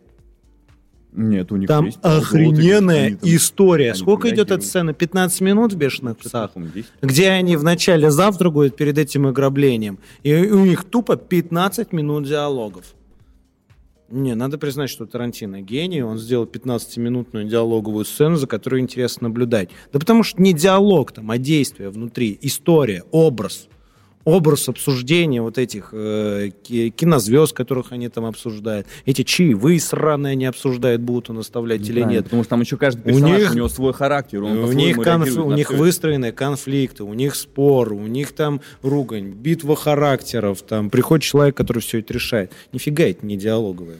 Нет, у них Там есть охрененная они там- история. они Сколько идет эта сцена? 15 минут в бешеных псах? Где они вначале завтракают перед этим ограблением, и у них тупо 15 минут диалогов. Не, надо признать, что Тарантино гений, он сделал 15-минутную диалоговую сцену, за которой интересно наблюдать. Да потому что не диалог там, а действие внутри, история, образ. Образ обсуждения вот этих э, ки- кинозвезд, которых они там обсуждают. Эти чаевые сраные они обсуждают, будут он оставлять или Правильно, нет. Потому что там еще каждый У персонаж, у, них- него свой характер, он у них, конф- у них выстроены конфликты, у них спор, у них там ругань, битва характеров, там приходит человек, который все это решает. Нифига это не диалоговое.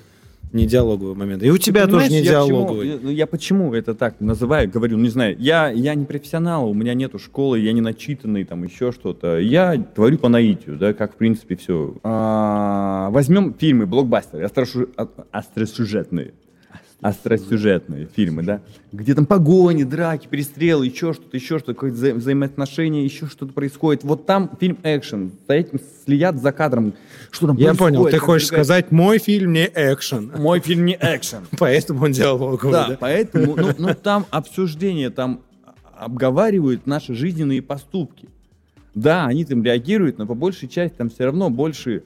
Не диалоговый момент. И у тебя тоже не я почему- диалоговый. я, ну, я почему это так называю, говорю, не знаю, я, я не профессионал, у меня нету школы, я не начитанный, там еще что-то. Я творю по наитию, да, как в принципе все. возьмем фильмы, блокбастеры, а- остросюжетные. Остросюжетные фильмы, да, где там погони, драки, перестрелы, еще что-то, еще что-то, какое-то вза- взаимоотношения, еще что-то происходит. Вот там фильм экшен, за этим следят за кадром, что там Я понял, ты хочешь другая- сказать, мой фильм не экшен, Мой фильм не экшен. (laughs) поэтому он диалоговый. Да, да? поэтому, ну, ну, там обсуждение, там обговаривают наши жизненные поступки. Да, они там реагируют, но по большей части там все равно больше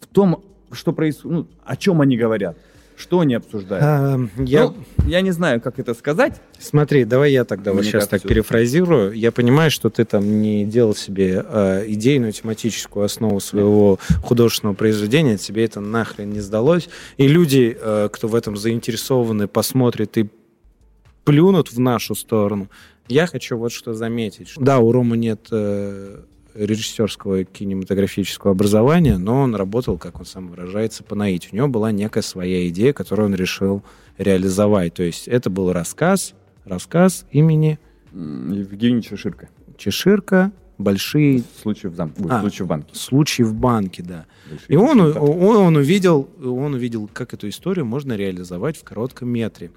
в том, что происходит, ну, о чем они говорят, что они обсуждают. А, я, Ну, я не знаю, как это сказать. Смотри, давай я тогда вот сейчас так перефразирую. Я понимаю, что ты там не делал себе э, идейную тематическую основу своего художественного произведения, тебе это нахрен не сдалось. И люди, э, кто в этом заинтересованы, посмотрят и плюнут в нашу сторону. Я хочу вот что заметить. Да, у Ромы нет э, режиссерского кинематографического образования, но он работал, как он сам выражается, по наитию. У него была некая своя идея, которую он решил реализовать. То есть это был рассказ, рассказ имени Евгений Чеширка. Чеширка, большие Случай в, зам... А. случай в банке. случаи в банке, да. Большие И он, он, он увидел, он увидел, как эту историю можно реализовать в коротком метре.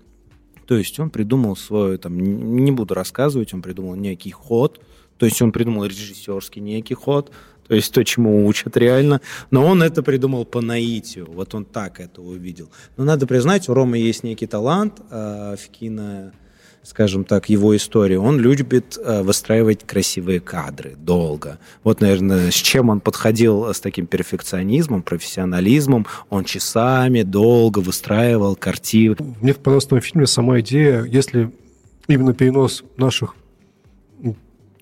То есть он придумал свой, там, не буду рассказывать, он придумал некий ход, то есть он придумал режиссерский некий ход, то есть то, чему учат реально, но он это придумал по наитию, вот он так это увидел. Но надо признать, у Ромы есть некий талант э, в кино, скажем так, его истории. Он любит э, выстраивать красивые кадры долго. Вот, наверное, с чем он подходил э, с таким перфекционизмом, профессионализмом. Он часами долго выстраивал картины. Мне в просто фильме сама идея, если именно перенос наших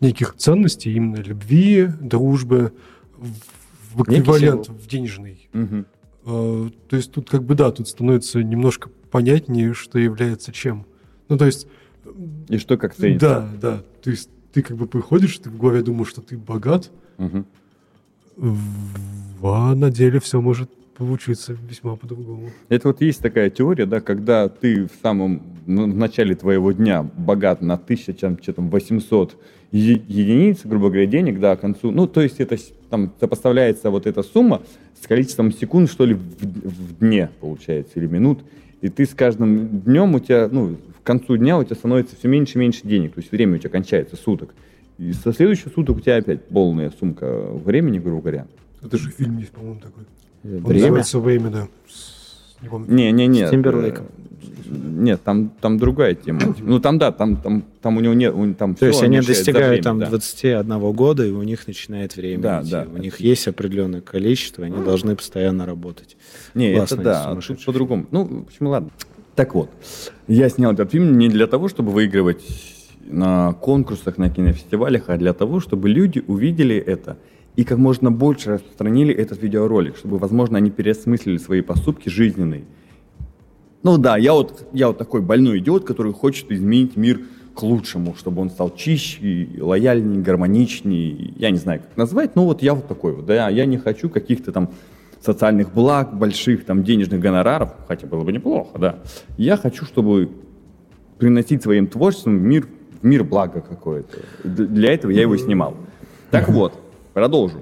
неких ценностей, именно любви, дружбы, в, эквивалент в денежный. Мгм. Э, то есть тут как бы да, тут становится немножко понятнее, что является чем. Ну то есть И что как ценится. да, да, то есть ты как бы приходишь, ты в голове думаешь, что ты богат, в- а на деле все может получиться весьма по-другому. Это вот есть такая теория, да, когда ты в самом ну, в начале твоего дня богат на 1800 е- единиц, грубо говоря, денег, да, к концу, ну, то есть это там сопоставляется вот эта сумма с количеством секунд, что ли, в, в дне, получается, или минут, и ты с каждым днем у тебя, ну, к концу дня у тебя становится все меньше и меньше денег, то есть время у тебя кончается, суток. И со следующих суток у тебя опять полная сумка времени, грубо говоря. Это же фильм есть, по-моему, такой. Он Время? называется «Время», да. С- не помню. Не-не-не. С Тимберлейком. Нет, там, там другая тема. (clears throat) Ну, там, да, там, там, там у него нет, у- там То есть они достигают время, там да. 21 года, и у них начинает время Да, идти. да. У них есть определенное количество, они должны постоянно работать. Не, Классно, это да, а тут по-другому. Ну, в общем, ладно. Так вот, я снял этот фильм не для того, чтобы выигрывать на конкурсах, на кинофестивалях, а для того, чтобы люди увидели это и как можно больше распространили этот видеоролик, чтобы, возможно, они переосмыслили свои поступки жизненные. Ну да, я вот, я вот такой больной идиот, который хочет изменить мир к лучшему, чтобы он стал чище, лояльнее, гармоничнее. Я не знаю, как назвать, но вот я вот такой вот, да, я не хочу каких-то там социальных благ, больших там денежных гонораров, хотя было бы неплохо, да. Я хочу, чтобы приносить своим творчеством в мир, в мир блага какое-то. Для этого я его снимал. Так вот, продолжу.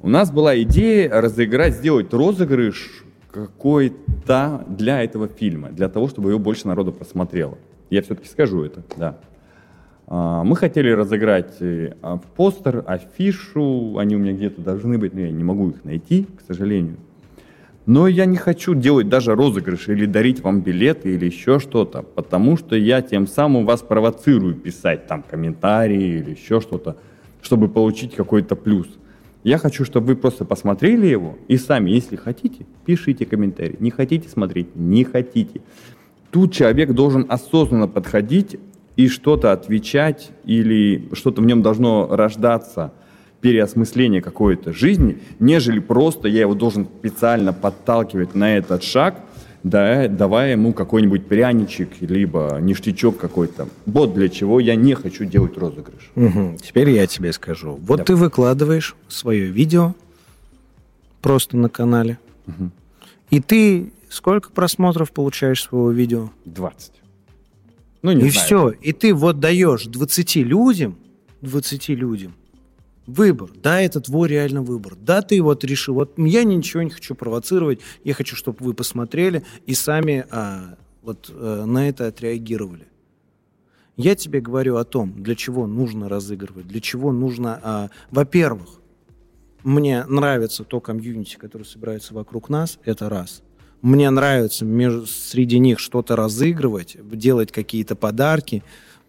У нас была идея разыграть, сделать розыгрыш какой-то для этого фильма, для того, чтобы его больше народу просмотрело. Я все-таки скажу это, да. А, мы хотели разыграть э, а, постер, афишу, они у меня где-то должны быть, но я не могу их найти, к сожалению. Но я не хочу делать даже розыгрыш или дарить вам билеты или еще что-то, потому что я тем самым вас провоцирую писать там комментарии или еще что-то, чтобы получить какой-то плюс. Я хочу, чтобы вы просто посмотрели его и сами, если хотите, пишите комментарий. Не хотите смотреть? Не хотите. Тут человек должен осознанно подходить и что-то отвечать или что-то в нем должно рождаться, переосмысление какой-то жизни, нежели просто я его должен специально подталкивать на этот шаг, да, давая ему какой-нибудь пряничек, либо ништячок какой-то. Вот для чего я не хочу делать розыгрыш. Угу. Теперь я тебе скажу. Вот да. ты выкладываешь свое видео просто на канале, угу. и ты сколько просмотров получаешь своего видео? 20. Ну, не и знаю. все. И ты вот даешь 20 людям, 20 людям выбор. Да, это твой реально выбор. Да, ты вот решил. Вот я ничего не хочу провоцировать. Я хочу, чтобы вы посмотрели и сами а, вот а, на это отреагировали. Я тебе говорю о том, для чего нужно разыгрывать, для чего нужно, а, во-первых, мне нравится то комьюнити, которое собирается вокруг нас, это раз. Мне нравится между, среди них что-то разыгрывать, делать какие-то подарки.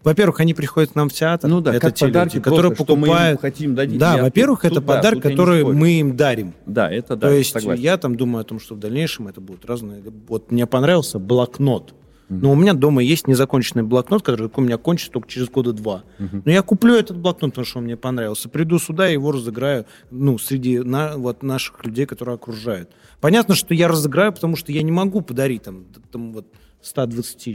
Во-первых, они приходят к нам в театр. Ну да, это как те подарки, люди, которые просто, покупают. мы хотим дать. Да, во-первых, это да, подарок, который мы им дарим. Да, это да. То есть согласен. я там думаю о том, что в дальнейшем это будут разные. Вот мне понравился блокнот. Но у меня дома есть незаконченный блокнот, который у меня кончится только через года два. Uh-huh. Но я куплю этот блокнот, потому что он мне понравился. Приду сюда и его разыграю ну, среди на, вот, наших людей, которые окружают. Понятно, что я разыграю, потому что я не могу подарить там, там вот, 120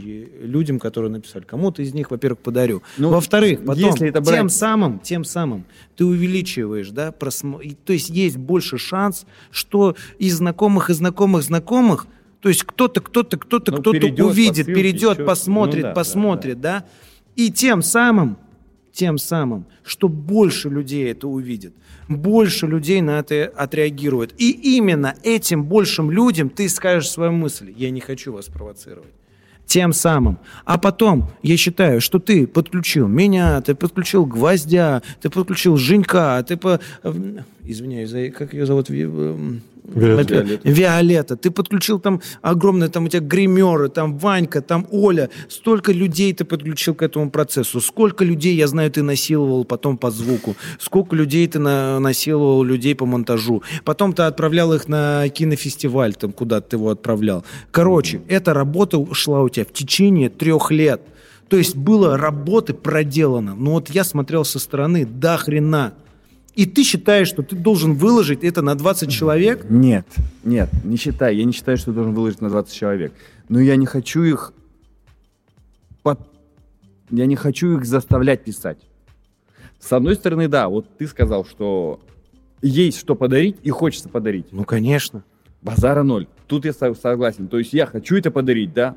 людям, которые написали. Кому-то из них, во-первых, подарю. Ну, Во-вторых, потом, если это брать... тем самым, тем самым ты увеличиваешь, да, просмо... то есть есть больше шанс, что из знакомых, из знакомых, знакомых, то есть кто-то, кто-то, кто-то, ну, кто-то увидит, перейдет, еще... посмотрит, ну, да, посмотрит, да, да. да, и тем самым, тем самым, что больше людей это увидит больше людей на это отреагирует. И именно этим большим людям ты скажешь свою мысль. Я не хочу вас провоцировать. Тем самым. А потом, я считаю, что ты подключил меня, ты подключил Гвоздя, ты подключил Женька, ты по... Извиняюсь, как ее зовут? Виолетта. Виолетта. Ты подключил там огромное, там у тебя гримеры, там Ванька, там Оля. Столько людей ты подключил к этому процессу. Сколько людей, я знаю, ты насиловал потом по звуку. Сколько людей ты на, насиловал людей по монтажу. Потом ты отправлял их на кинофестиваль, там куда ты его отправлял. Короче, mm-hmm. эта работа шла у тебя в течение трех лет. То есть было работы проделано. Но вот я смотрел со стороны, до хрена. И ты считаешь, что ты должен выложить это на 20 человек? Нет, нет, не считай. Я не считаю, что ты должен выложить на 20 человек. Но я не хочу их... Под... Я не хочу их заставлять писать. С одной стороны, да, вот ты сказал, что есть что подарить и хочется подарить. Ну, конечно. Базара ноль. Тут я согласен. То есть я хочу это подарить, да,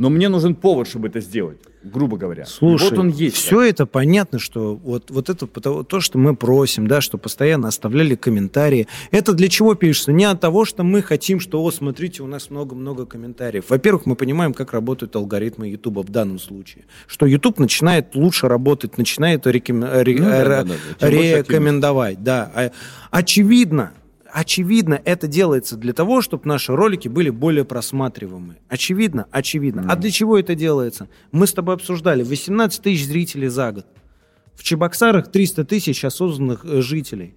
но мне нужен повод, чтобы это сделать, грубо говоря. Слушай, вот он есть. Все это понятно, что вот, вот это то, что мы просим, да, что постоянно оставляли комментарии. Это для чего пишется? Не от того, что мы хотим, что, о, смотрите, у нас много-много комментариев. Во-первых, мы понимаем, как работают алгоритмы YouTube в данном случае. Что YouTube начинает лучше работать, начинает реком... ну, да, да, да. рекомендовать. Да. А, очевидно, очевидно, это делается для того, чтобы наши ролики были более просматриваемы. Очевидно, очевидно. Mm. А для чего это делается? Мы с тобой обсуждали 18 тысяч зрителей за год. В Чебоксарах 300 тысяч осознанных э, жителей.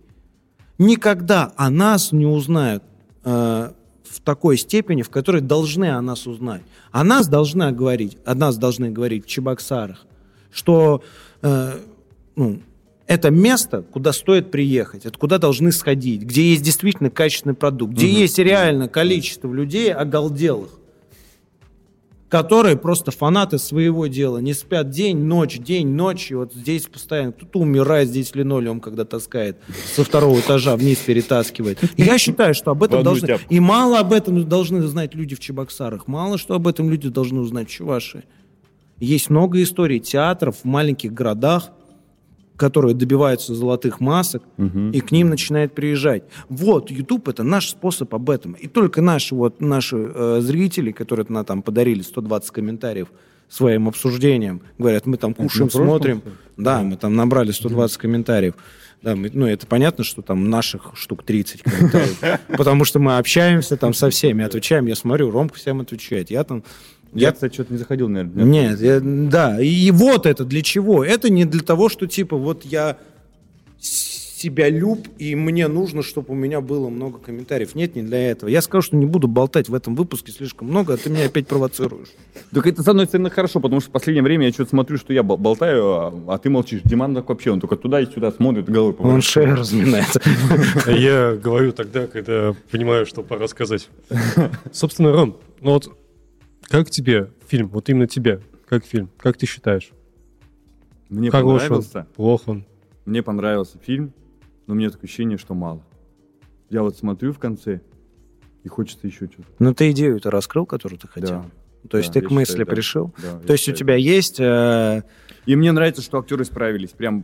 Никогда о нас не узнают э, в такой степени, в которой должны о нас узнать. О нас должна говорить, о нас должны говорить в Чебоксарах, что э, ну, это место, куда стоит приехать, это куда должны сходить, где есть действительно качественный продукт, где угу. есть реально количество людей оголделых, которые просто фанаты своего дела, не спят день, ночь, день, ночь, и вот здесь постоянно кто-то умирает, здесь линолеум, когда таскает со второго этажа вниз перетаскивает. Я считаю, что об этом должны... тяпку. И мало об этом должны знать люди в Чебоксарах, мало что об этом люди должны узнать в Чувашии. Есть много историй театров в маленьких городах, которые добиваются золотых масок, и к ним начинает приезжать. Вот, YouTube это наш способ об этом. И только наши, вот, наши э, зрители, которые нам там подарили 120 комментариев своим обсуждением, говорят, мы там кушаем, прошлом, смотрим. ли? Да, мы там набрали 120 комментариев. Да, мы- ну, это понятно, что там наших штук 30 комментариев. Потому что мы общаемся там со всеми, отвечаем. Я смотрю, Ромка всем отвечает. Я там... Я, кстати, что-то не заходил, наверное. Нет, я- да, и вот это для чего? Это не для того, что типа вот я себя люб, и мне нужно, чтобы у меня было много комментариев. Нет, не для этого. Я скажу, что не буду болтать в этом выпуске слишком много, а ты меня опять провоцируешь. Так это, с одной стороны, хорошо, потому что в последнее время я что-то смотрю, что я бол- болтаю, а, а ты молчишь. Диман так вообще, он только туда и сюда смотрит, головой Он шею разминает. Я говорю тогда, когда понимаю, что пора сказать. (laughs) Собственно, Ром, ну вот как тебе фильм? Вот именно тебе. Как фильм? Как ты считаешь? Мне он? понравился. Плох он? Мне понравился фильм, но мне такое ощущение, что мало. Я вот смотрю в конце, и хочется еще что-то. Ну, ты идею-то раскрыл, которую ты хотел? Да. То есть Да, ты к мысли считаю, пришел? Да, То есть у считаю, тебя есть... э, И мне нравится, что актеры справились. Прям,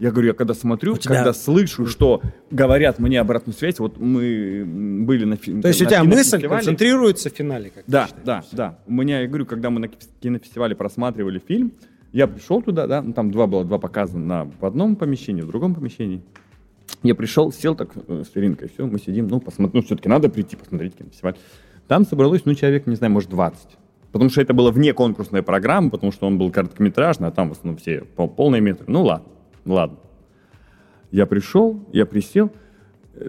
я говорю, я когда смотрю, У тебя- когда слышу, что говорят мне обратную связь, вот мы были на фильме. То есть у тебя мысль концентрируется в финале, как ты Да, считаешь? да, да. У меня, я говорю, когда мы на кинофестивале просматривали фильм, я пришел туда, да, ну, там два было, два показа на, в одном помещении, в другом помещении. Я пришел, сел так э, с Иринкой, все, мы сидим, ну, посмотри, ну, все-таки надо прийти посмотреть кинофестиваль. Там собралось, ну, человек, не знаю, может, 20. Потому что это была вне конкурсная программа, потому что он был короткометражный, а там в основном все пол- полные метры. Ну, ладно, ладно. Я пришел, я присел,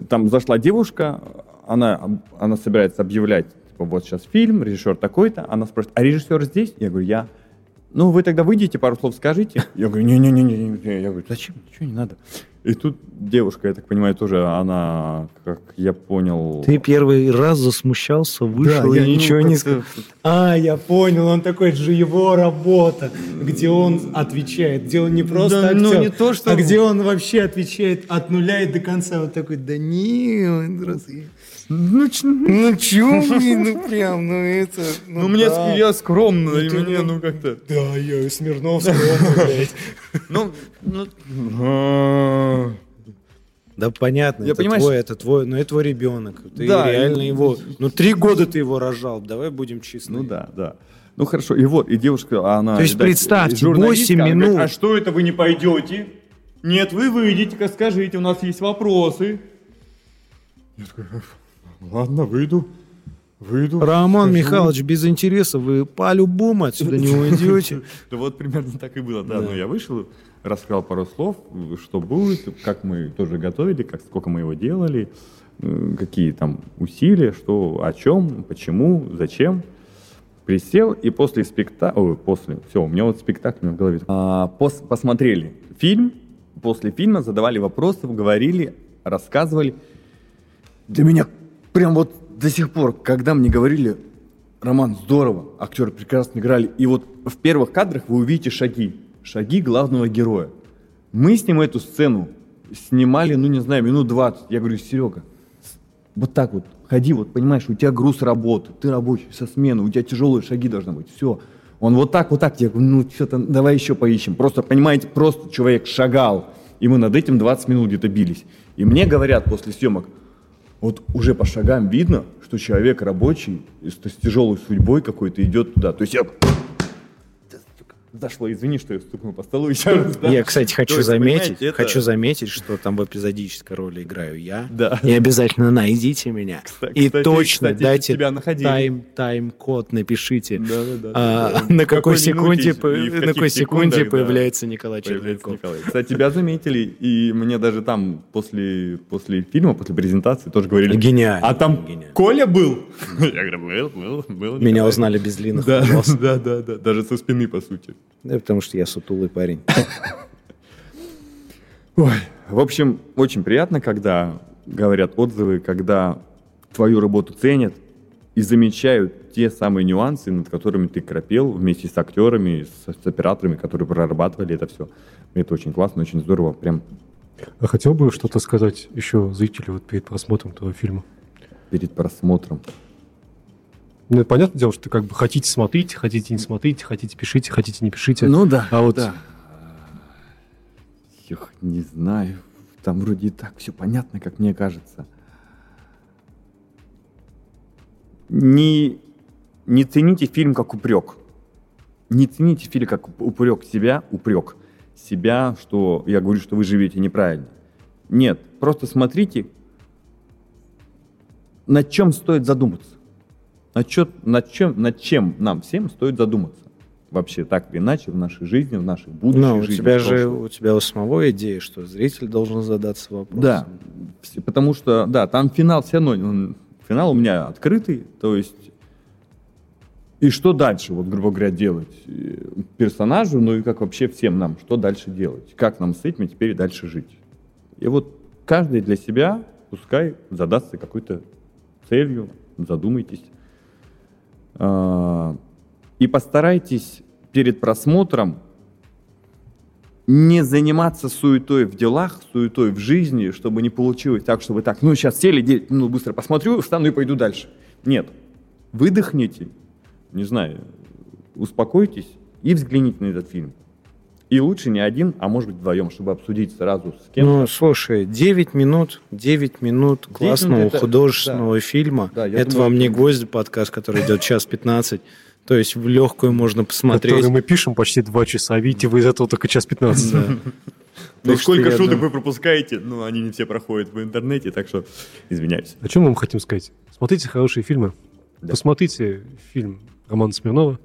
там зашла девушка, она, она собирается объявлять, типа, вот сейчас фильм, режиссер такой-то, она спрашивает, а режиссер здесь? Я говорю, я. Ну, вы тогда выйдите, пару слов скажите. Я говорю, не-не-не, я говорю, зачем, ничего не надо. И тут девушка, я так понимаю, тоже, она, как я понял... Ты первый раз засмущался, вышел я, и ну, ничего не как-то- сказал. А, я понял, он такой, это же его работа, где он отвечает, где он не просто Да, ну, актер, не то, что- а где он вообще отвечает от нуля и до конца. Вот такой, да не, здравствуй. Ну, ч- Ну чё вы, ну (laughs) прям, ну это... ну, мне да. ск- я скромно, и ты мне, ну- ну, как-то... Да, я Смирнов скромно, блядь. (laughs) Ну, ну... Да понятно, Я это понимаешь- твой, это твой, ну это твой ребенок. Ты Да, реально и- его, ну три года ты его рожал, давай будем честны. Ну да, да. Ну хорошо, и вот, и девушка, она... То есть видать, представьте, журналистка, 8 она говорит, минут. а что это вы не пойдете? Нет, вы выйдите-ка, скажите, у нас есть вопросы. Я такой, ладно, выйду, выйду. Роман скажу». Михайлович, без интереса вы по-любому отсюда не уйдете. (laughs) Да вот примерно так и было, да. Ну, я вышел, рассказал пару слов, что будет, как мы тоже готовили, как, сколько мы его делали, э, какие там усилия, что, о чем, почему, зачем. Присел, и после спектакля, ой, после, все, у меня вот спектакль в голове. А, пос- посмотрели фильм, после фильма задавали вопросы, говорили, рассказывали. Для меня прям вот до сих пор, когда мне говорили, Роман, здорово, актеры прекрасно играли, и вот в первых кадрах вы увидите шаги, шаги главного героя. Мы с ним эту сцену снимали, ну не знаю, минут 20. Я говорю, Серега, вот так вот, ходи, вот понимаешь, у тебя груз работы, ты рабочий, со смены, у тебя тяжелые шаги должны быть, все. Он вот так, вот так, я говорю, ну что-то, давай еще поищем. Просто, понимаете, просто человек шагал, и мы над этим 20 минут где-то бились. И мне говорят после съемок, вот уже по шагам видно, что человек рабочий, с, с тяжелой судьбой какой-то идет туда. То есть я... Зашло, извини, что я стукнул по столу (laughs) еще раз. да. Я, кстати, хочу есть, заметить, это- хочу заметить, что там в эпизодической роли играю я. Да. И обязательно найдите меня. Кстати, и точно кстати, дайте тебя находили. тайм, тайм-код, напишите. Да-да-да. А, Да. на какой какой секунде, по- на какой секунде да. появляется Николай Червяков. Николай. Кстати, тебя заметили, и мне даже там после, после фильма, после презентации тоже говорили... Гениально, А там гениально. Коля был? Я говорю, был, был, был. Меня Николай». узнали без длинных Да, (laughs) да, да, да, даже со спины, по сути. Да, потому что я сутулый парень. (laughs) Ой, в общем, очень приятно, когда говорят отзывы, когда твою работу ценят. и замечают те самые нюансы, над которыми ты кропел вместе с актерами, с, с операторами, которые прорабатывали это все. Это очень классно, очень здорово. Прям А хотел бы что-то сказать еще зрителю вот перед просмотром этого фильма? перед просмотром. Ну, понятное дело, что как бы хотите смотрите, хотите не смотрите, хотите пишите, хотите не пишите. Ну да. А вот- да. Эх, не знаю. Там вроде и так все понятно, как мне кажется. Не, не цените фильм как упрек. Не цените фильм как упрек себя, упрек себя, что я говорю, что вы живете неправильно. Нет, просто смотрите, над чем стоит задуматься. Над, чё- над, чем, над чем нам всем стоит задуматься. Вообще, так или иначе, в нашей жизни, в нашей будущей Ну, у жизни. тебя в же, у тебя у самого идея, что зритель должен задаться вопросом. Да, потому что, да, там финал все равно, финал у меня открытый, то есть и что дальше, вот, грубо говоря, делать э, персонажу, ну и как вообще всем нам, что дальше делать, как нам с этим теперь дальше жить. И вот каждый для себя пускай задастся какой-то целью, задумайтесь. А, И постарайтесь перед просмотром не заниматься суетой в делах, суетой в жизни, чтобы не получилось так, чтобы так, ну, сейчас сели, 9 минут быстро посмотрю, встану и пойду дальше. Нет. Выдохните, не знаю, успокойтесь и взгляните на этот фильм. И лучше не один, а может быть вдвоем, чтобы обсудить сразу с кем-то. Ну, слушай, 9 минут, 9 минут классного минут это- художественного фильма. Да, это думаю, вам не гвозди подкаст, который идет час 15. То есть в легкую можно посмотреть. который мы пишем почти два часа, а видите, вы из этого только час 15. Да. (laughs) Ну, сколько шуток вы пропускаете, ну, они не все проходят в интернете, так что извиняюсь. О чем мы вам хотим сказать? Смотрите хорошие фильмы. Да. Посмотрите фильм Романа Смирнова.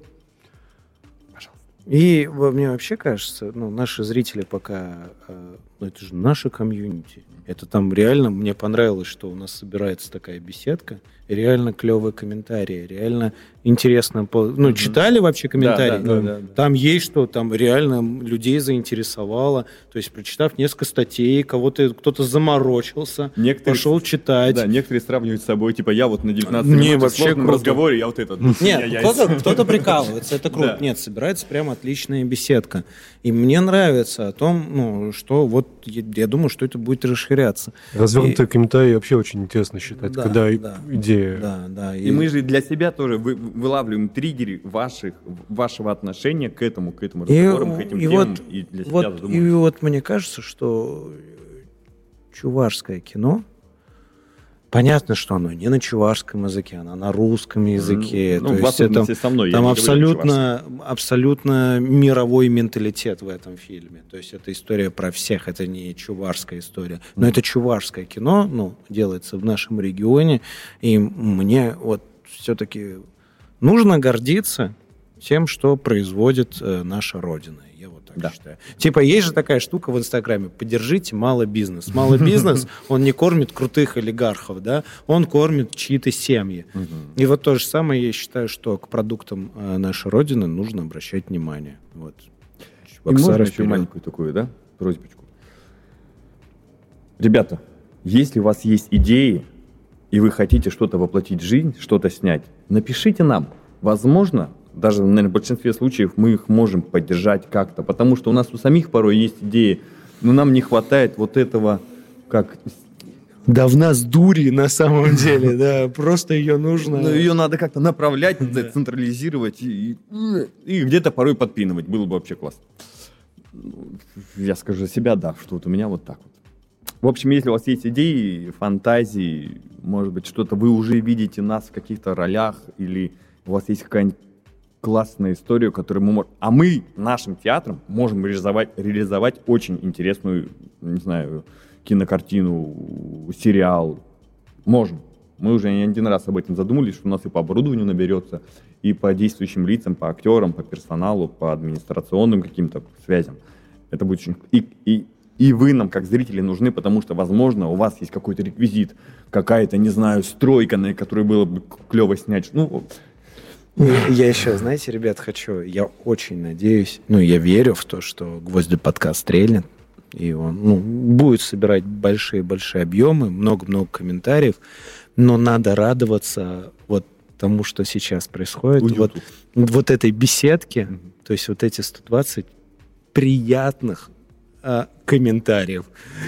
И мне вообще кажется, ну, наши зрители пока, э, ну, это же наша комьюнити. Это там реально, мне понравилось, что у нас собирается такая беседка, реально клевые комментарии, реально интересно. Ну, читали вообще комментарии? Да, да, да, да. Там есть что, там реально людей заинтересовало. То есть, прочитав несколько статей, кого-то кто-то заморочился, Некоторые- пошел читать. Да, некоторые сравнивают с собой, типа, я вот на 19 Не, в вообще круто. разговоре, я вот этот. Нет, кто-то, кто-то прикалывается, это круто. Да. Нет, собирается прям отличная беседка. И мне нравится о том, ну, что вот я, я думаю, что это будет расширяться. Развернутые комментарии вообще очень интересно считать, Да, когда и- да. идея. Да, да. И мы же для себя тоже вы- вылавливаем триггеры ваших, вашего отношения к этому, к этому И, разговорам, к этим и темам, вот, и для себя вот, и вот мне кажется, что чувашское кино, понятно, что оно не на чувашском языке, оно на русском языке. Ну, То в есть это, со мной. Там абсолютно, абсолютно мировой менталитет в этом фильме. То есть это история про всех, это не чувашская история. Но это чувашское кино, ну, делается в нашем регионе. И мне вот все-таки нужно гордиться тем, что производит э, наша Родина. Так Да. считаю. Типа, есть же такая штука в Инстаграме. Поддержите малый бизнес. Малый бизнес, (laughs) он не кормит крутых олигархов, да, он кормит чьи-то семьи. И вот то же самое я считаю, что к продуктам э, нашей Родины нужно обращать внимание. Вот. И можно еще маленькую такую, да, просьбочку? Ребята, если у вас есть идеи, и вы хотите что-то воплотить в жизнь, что-то снять, напишите нам. Возможно, даже, наверное, в большинстве случаев мы их можем поддержать как-то, потому что у нас у самих порой есть идеи, но нам не хватает вот этого, как... Да в нас дури на самом деле, да, просто ее нужно... Ну, ее надо как-то направлять, централизировать и, и- и где-то порой подпинывать. Было бы вообще классно. Ну, Я скажу за себя, да, что вот у меня вот так вот. В общем, если у вас есть идеи, фантазии, может быть, что-то вы уже видите нас в каких-то ролях, или у вас есть какая-нибудь классная история, которую мы можем... А мы нашим театром можем реализовать, реализовать очень интересную, не знаю, кинокартину, сериал. Можем. Мы уже не один раз об этом задумались, что у нас и по оборудованию наберется, и по действующим лицам, по актерам, по персоналу, по администрационным каким-то связям. Это будет очень... И, и, и вы нам, как зрители, нужны, потому что, возможно, у вас есть какой-то реквизит, какая-то, не знаю, стройка, на которой было бы клево снять. Ну, Я еще, знаете, ребят, хочу, я очень надеюсь, ну, я верю в то, что «Гвозди подкаст» стрельнет, и он ну, будет собирать большие-большие объемы, много-много комментариев, но надо радоваться вот тому, что сейчас происходит, Уюту. вот, вот этой беседке, то есть вот эти 120 приятных а, комментариев.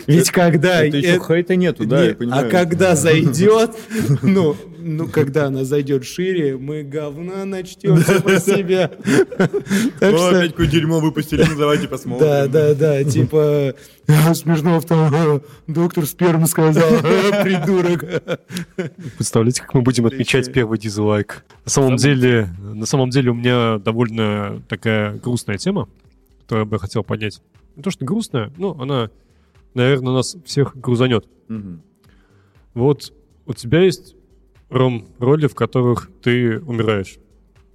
Ведь когда... Это еще э, хейта нету, да, не, я понимаю. А когда зайдет, (laughs) ну, ну, когда она зайдет шире, мы говна начнемся про себя. (laughs) Так что- какое дерьмо выпустили, ну давайте посмотрим. да, да, да, типа Смирнов там э, доктор сперму сказал, э, придурок. Представляете, как мы будем отмечать первый дизлайк? На самом деле, на самом деле у меня довольно такая грустная тема, которую я бы хотел поднять. Не то, что грустная, но она, наверное, нас всех грузанет. Мгм. Вот у тебя есть, Ром, роли, в которых ты умираешь.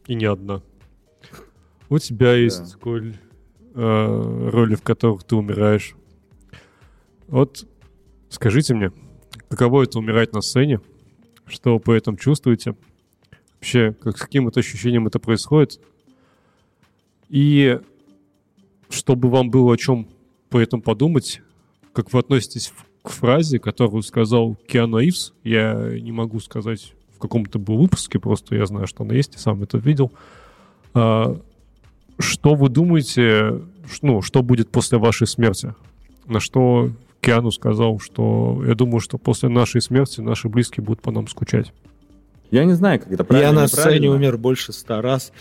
И не одна. У тебя есть, Коль, э, роли, в которых ты умираешь. Вот скажите мне, каково это умирать на сцене? Что вы по этому чувствуете? Вообще, как, с каким это ощущением это происходит? И чтобы вам было о чем по этому подумать, как вы относитесь к фразе, которую сказал Киану Ивз, я не могу сказать, в каком-то был выпуске, просто я знаю, что она есть, и сам это видел. А, что вы думаете, ну, что будет после вашей смерти? На что Киану сказал, что я думаю, что после нашей смерти наши близкие будут по нам скучать. Я не знаю, как это правильно. Я на сцене умер больше ста раз.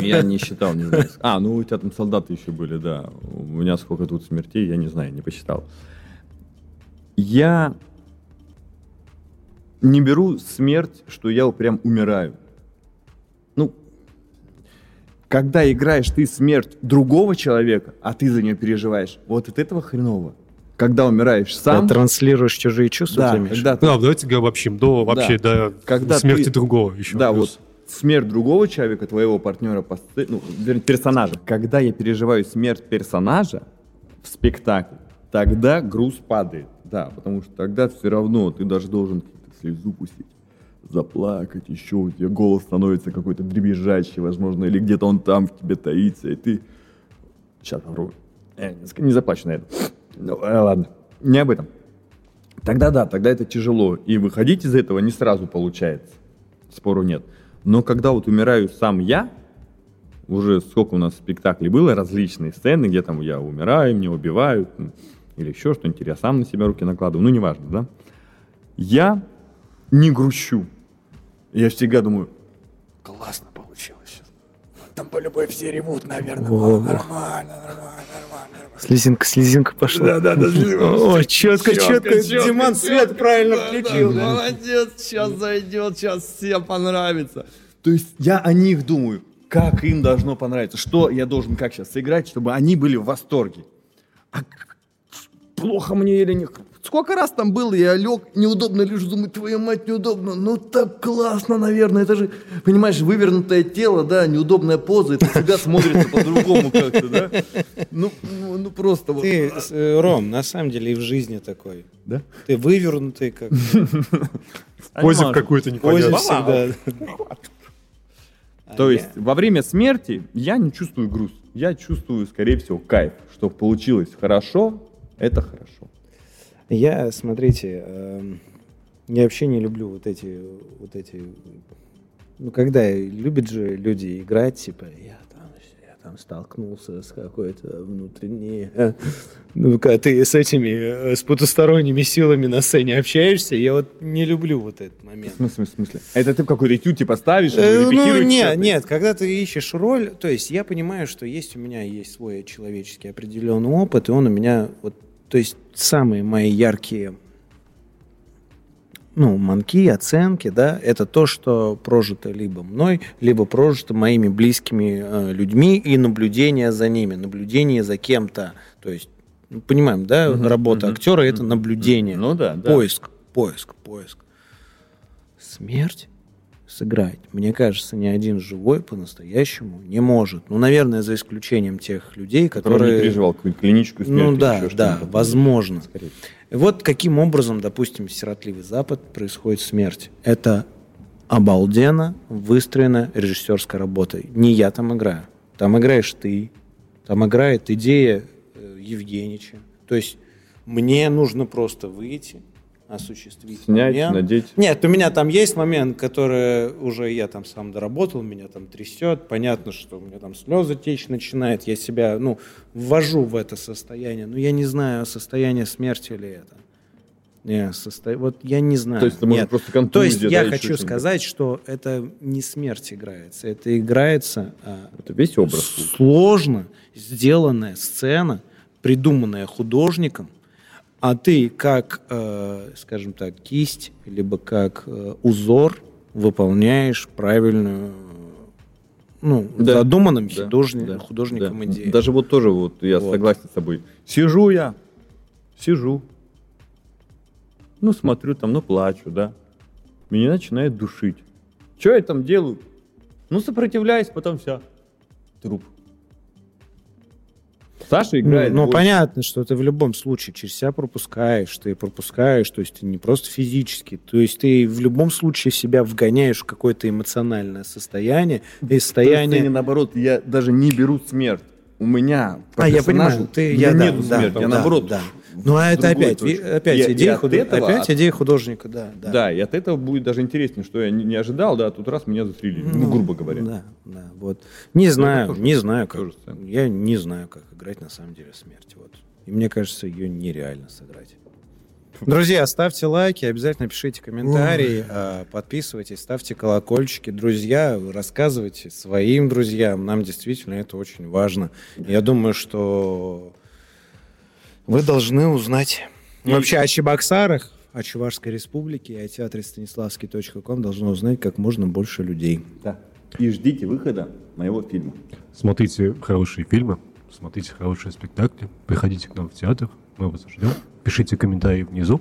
Я не (laughs) считал, не знаю. А, ну у тебя там солдаты еще были, да. У меня сколько тут смертей, я не знаю, не посчитал. Я не беру смерть, что я прям умираю. Ну, когда играешь ты смерть другого человека, а ты за нее переживаешь, вот от этого хреново. Когда умираешь сам, Транслируешь чужие чувства, да, ты имеешь? когда ты Да, давайте обобщим, до вообще до Когда смерти ты- другого еще. Да, плюс. вот смерть другого человека, твоего партнера по сцене, ну, вернее, персонажа. Когда я переживаю смерть персонажа в спектакле, тогда груз падает. Да, потому что тогда все равно ты даже должен слезу пустить, заплакать, еще у тебя голос становится какой-то дребезжащий, возможно, или где-то он там в тебе таится, и ты... Сейчас попробую. Э, не заплачу, наверное. Ну, э, ладно, не об этом. Тогда да, тогда это тяжело. И выходить из этого не сразу получается. Спору нет. Но когда вот умираю сам я, уже сколько у нас спектаклей было, различные сцены, где там я умираю, меня убивают, или еще что-нибудь, я сам на себя руки накладываю, ну, неважно, да. Я не грущу. Я всегда думаю, классно. Там по любой все ревут, наверное. О, нормально, нормально, нормально. Слезинка, слезинка пошла. Да, да, да. О, четко, четко. Диман свет правильно включил. Молодец, сейчас зайдет, сейчас всем понравится. То есть я о них думаю, как им должно понравиться, что я должен как сейчас сыграть, чтобы они были в восторге. А плохо мне или не... Сколько раз там было, я лег, неудобно лежу, думаю, твою мать, неудобно. Ну так классно, наверное, это же, понимаешь, вывернутое тело, да, неудобная поза, это всегда смотрится по-другому как-то, да? Ну, ну, ну просто вот. Ты, э, Ром, на самом деле и в жизни такой. Да? Ты вывернутый, как Позе какой-то позе непонятный. всегда. То есть во время смерти я не чувствую груз. Я чувствую, скорее всего, кайф. Что получилось хорошо, это хорошо. Я, смотрите, эм, я вообще не люблю вот эти, вот эти, ну, когда любят же люди играть, типа, я там, я там столкнулся с какой-то внутренней, э, (laughs) ну, когда ты с этими, э, с потусторонними силами на сцене общаешься, я вот не люблю вот этот В момент. смысле, в смысле? Это ты в какой-то этюд типа ставишь, Э, Ну, нет, нет, когда ты ищешь роль, то есть я понимаю, что есть у меня есть свой человеческий определенный опыт, и он у меня вот, то есть самые мои яркие ну, манки, оценки, да, это то, что прожито либо мной, либо прожито моими близкими э, людьми и наблюдение за ними, наблюдение за кем-то. То есть, ну, понимаем, да, Мгм, работа мгм, актера это наблюдение. Ну да, да. Поиск, поиск, поиск. Смерть сыграть, мне кажется, ни один живой по-настоящему не может. Ну, наверное, за исключением тех людей, Который которые... не переживал какую-то клиническую смерть. Ну да, да, возможно. Скорее. Вот каким образом, допустим, в «Сиротливый Запад» происходит смерть. Это обалденно выстроена режиссерская работа. Не я там играю. Там играешь ты. Там играет идея э, Евгеньевича. То есть мне нужно просто выйти, осуществить Снять, момент. надеть. Нет, у меня там есть момент, который уже я там сам доработал, меня там трясет. Понятно, что у меня там слезы течь начинает. Я себя, ну, ввожу в это состояние. Но я не знаю, состояние смерти ли это. Не, состо... Вот я не знаю. То есть это может просто То контузия, есть да, я еще хочу сказать, что это не смерть играется. Это играется а, Это весь образ. сложно сделанная сцена, придуманная художником, а ты как, э, скажем так, кисть, либо как э, узор выполняешь правильную, ну, Да. задуманным Да, художни- да, художником да. идею. Даже вот тоже вот я Вот. согласен с тобой. Сижу я, сижу, ну смотрю там, ну плачу, да. Меня начинает душить. Что я там делаю? Ну сопротивляюсь, потом все. Труп. Саша Ну, играет. ну, больше. понятно, что ты в любом случае через себя пропускаешь, ты пропускаешь, то есть ты не просто физически, то есть ты в любом случае себя вгоняешь в какое-то эмоциональное состояние, и состояние... сцене, наоборот, я даже не беру смерть. У меня А, я понимаю, ты, я, да, нету да, смерти, я да, наоборот. да. Ну, а это опять, ви- опять, И- и идея, от худо- этого- опять от- идея художника, да, да. Да, и от этого будет даже интереснее, что я не, не ожидал, да, а тут раз меня застрелили, ну, грубо говоря. Да, да, вот. Не знаю, тоже- не знаю, как, я не знаю, как играть на самом деле смерть, вот. И мне кажется, ее нереально сыграть. Друзья, ставьте лайки, обязательно пишите комментарии, а, подписывайтесь, ставьте колокольчики. Друзья, рассказывайте своим друзьям. Нам действительно это очень важно. Я думаю, что вы должны узнать вообще о Чебоксарах, о Чувашской республике и о театре Станиславский.ком должно узнать как можно больше людей. Да. И ждите выхода моего фильма. Смотрите хорошие фильмы, смотрите хорошие спектакли, приходите к нам в театр, мы вас ждем. Пишите комментарии внизу.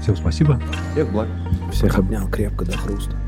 Всем спасибо. Всех благ. Всех обнял крепко до хруста.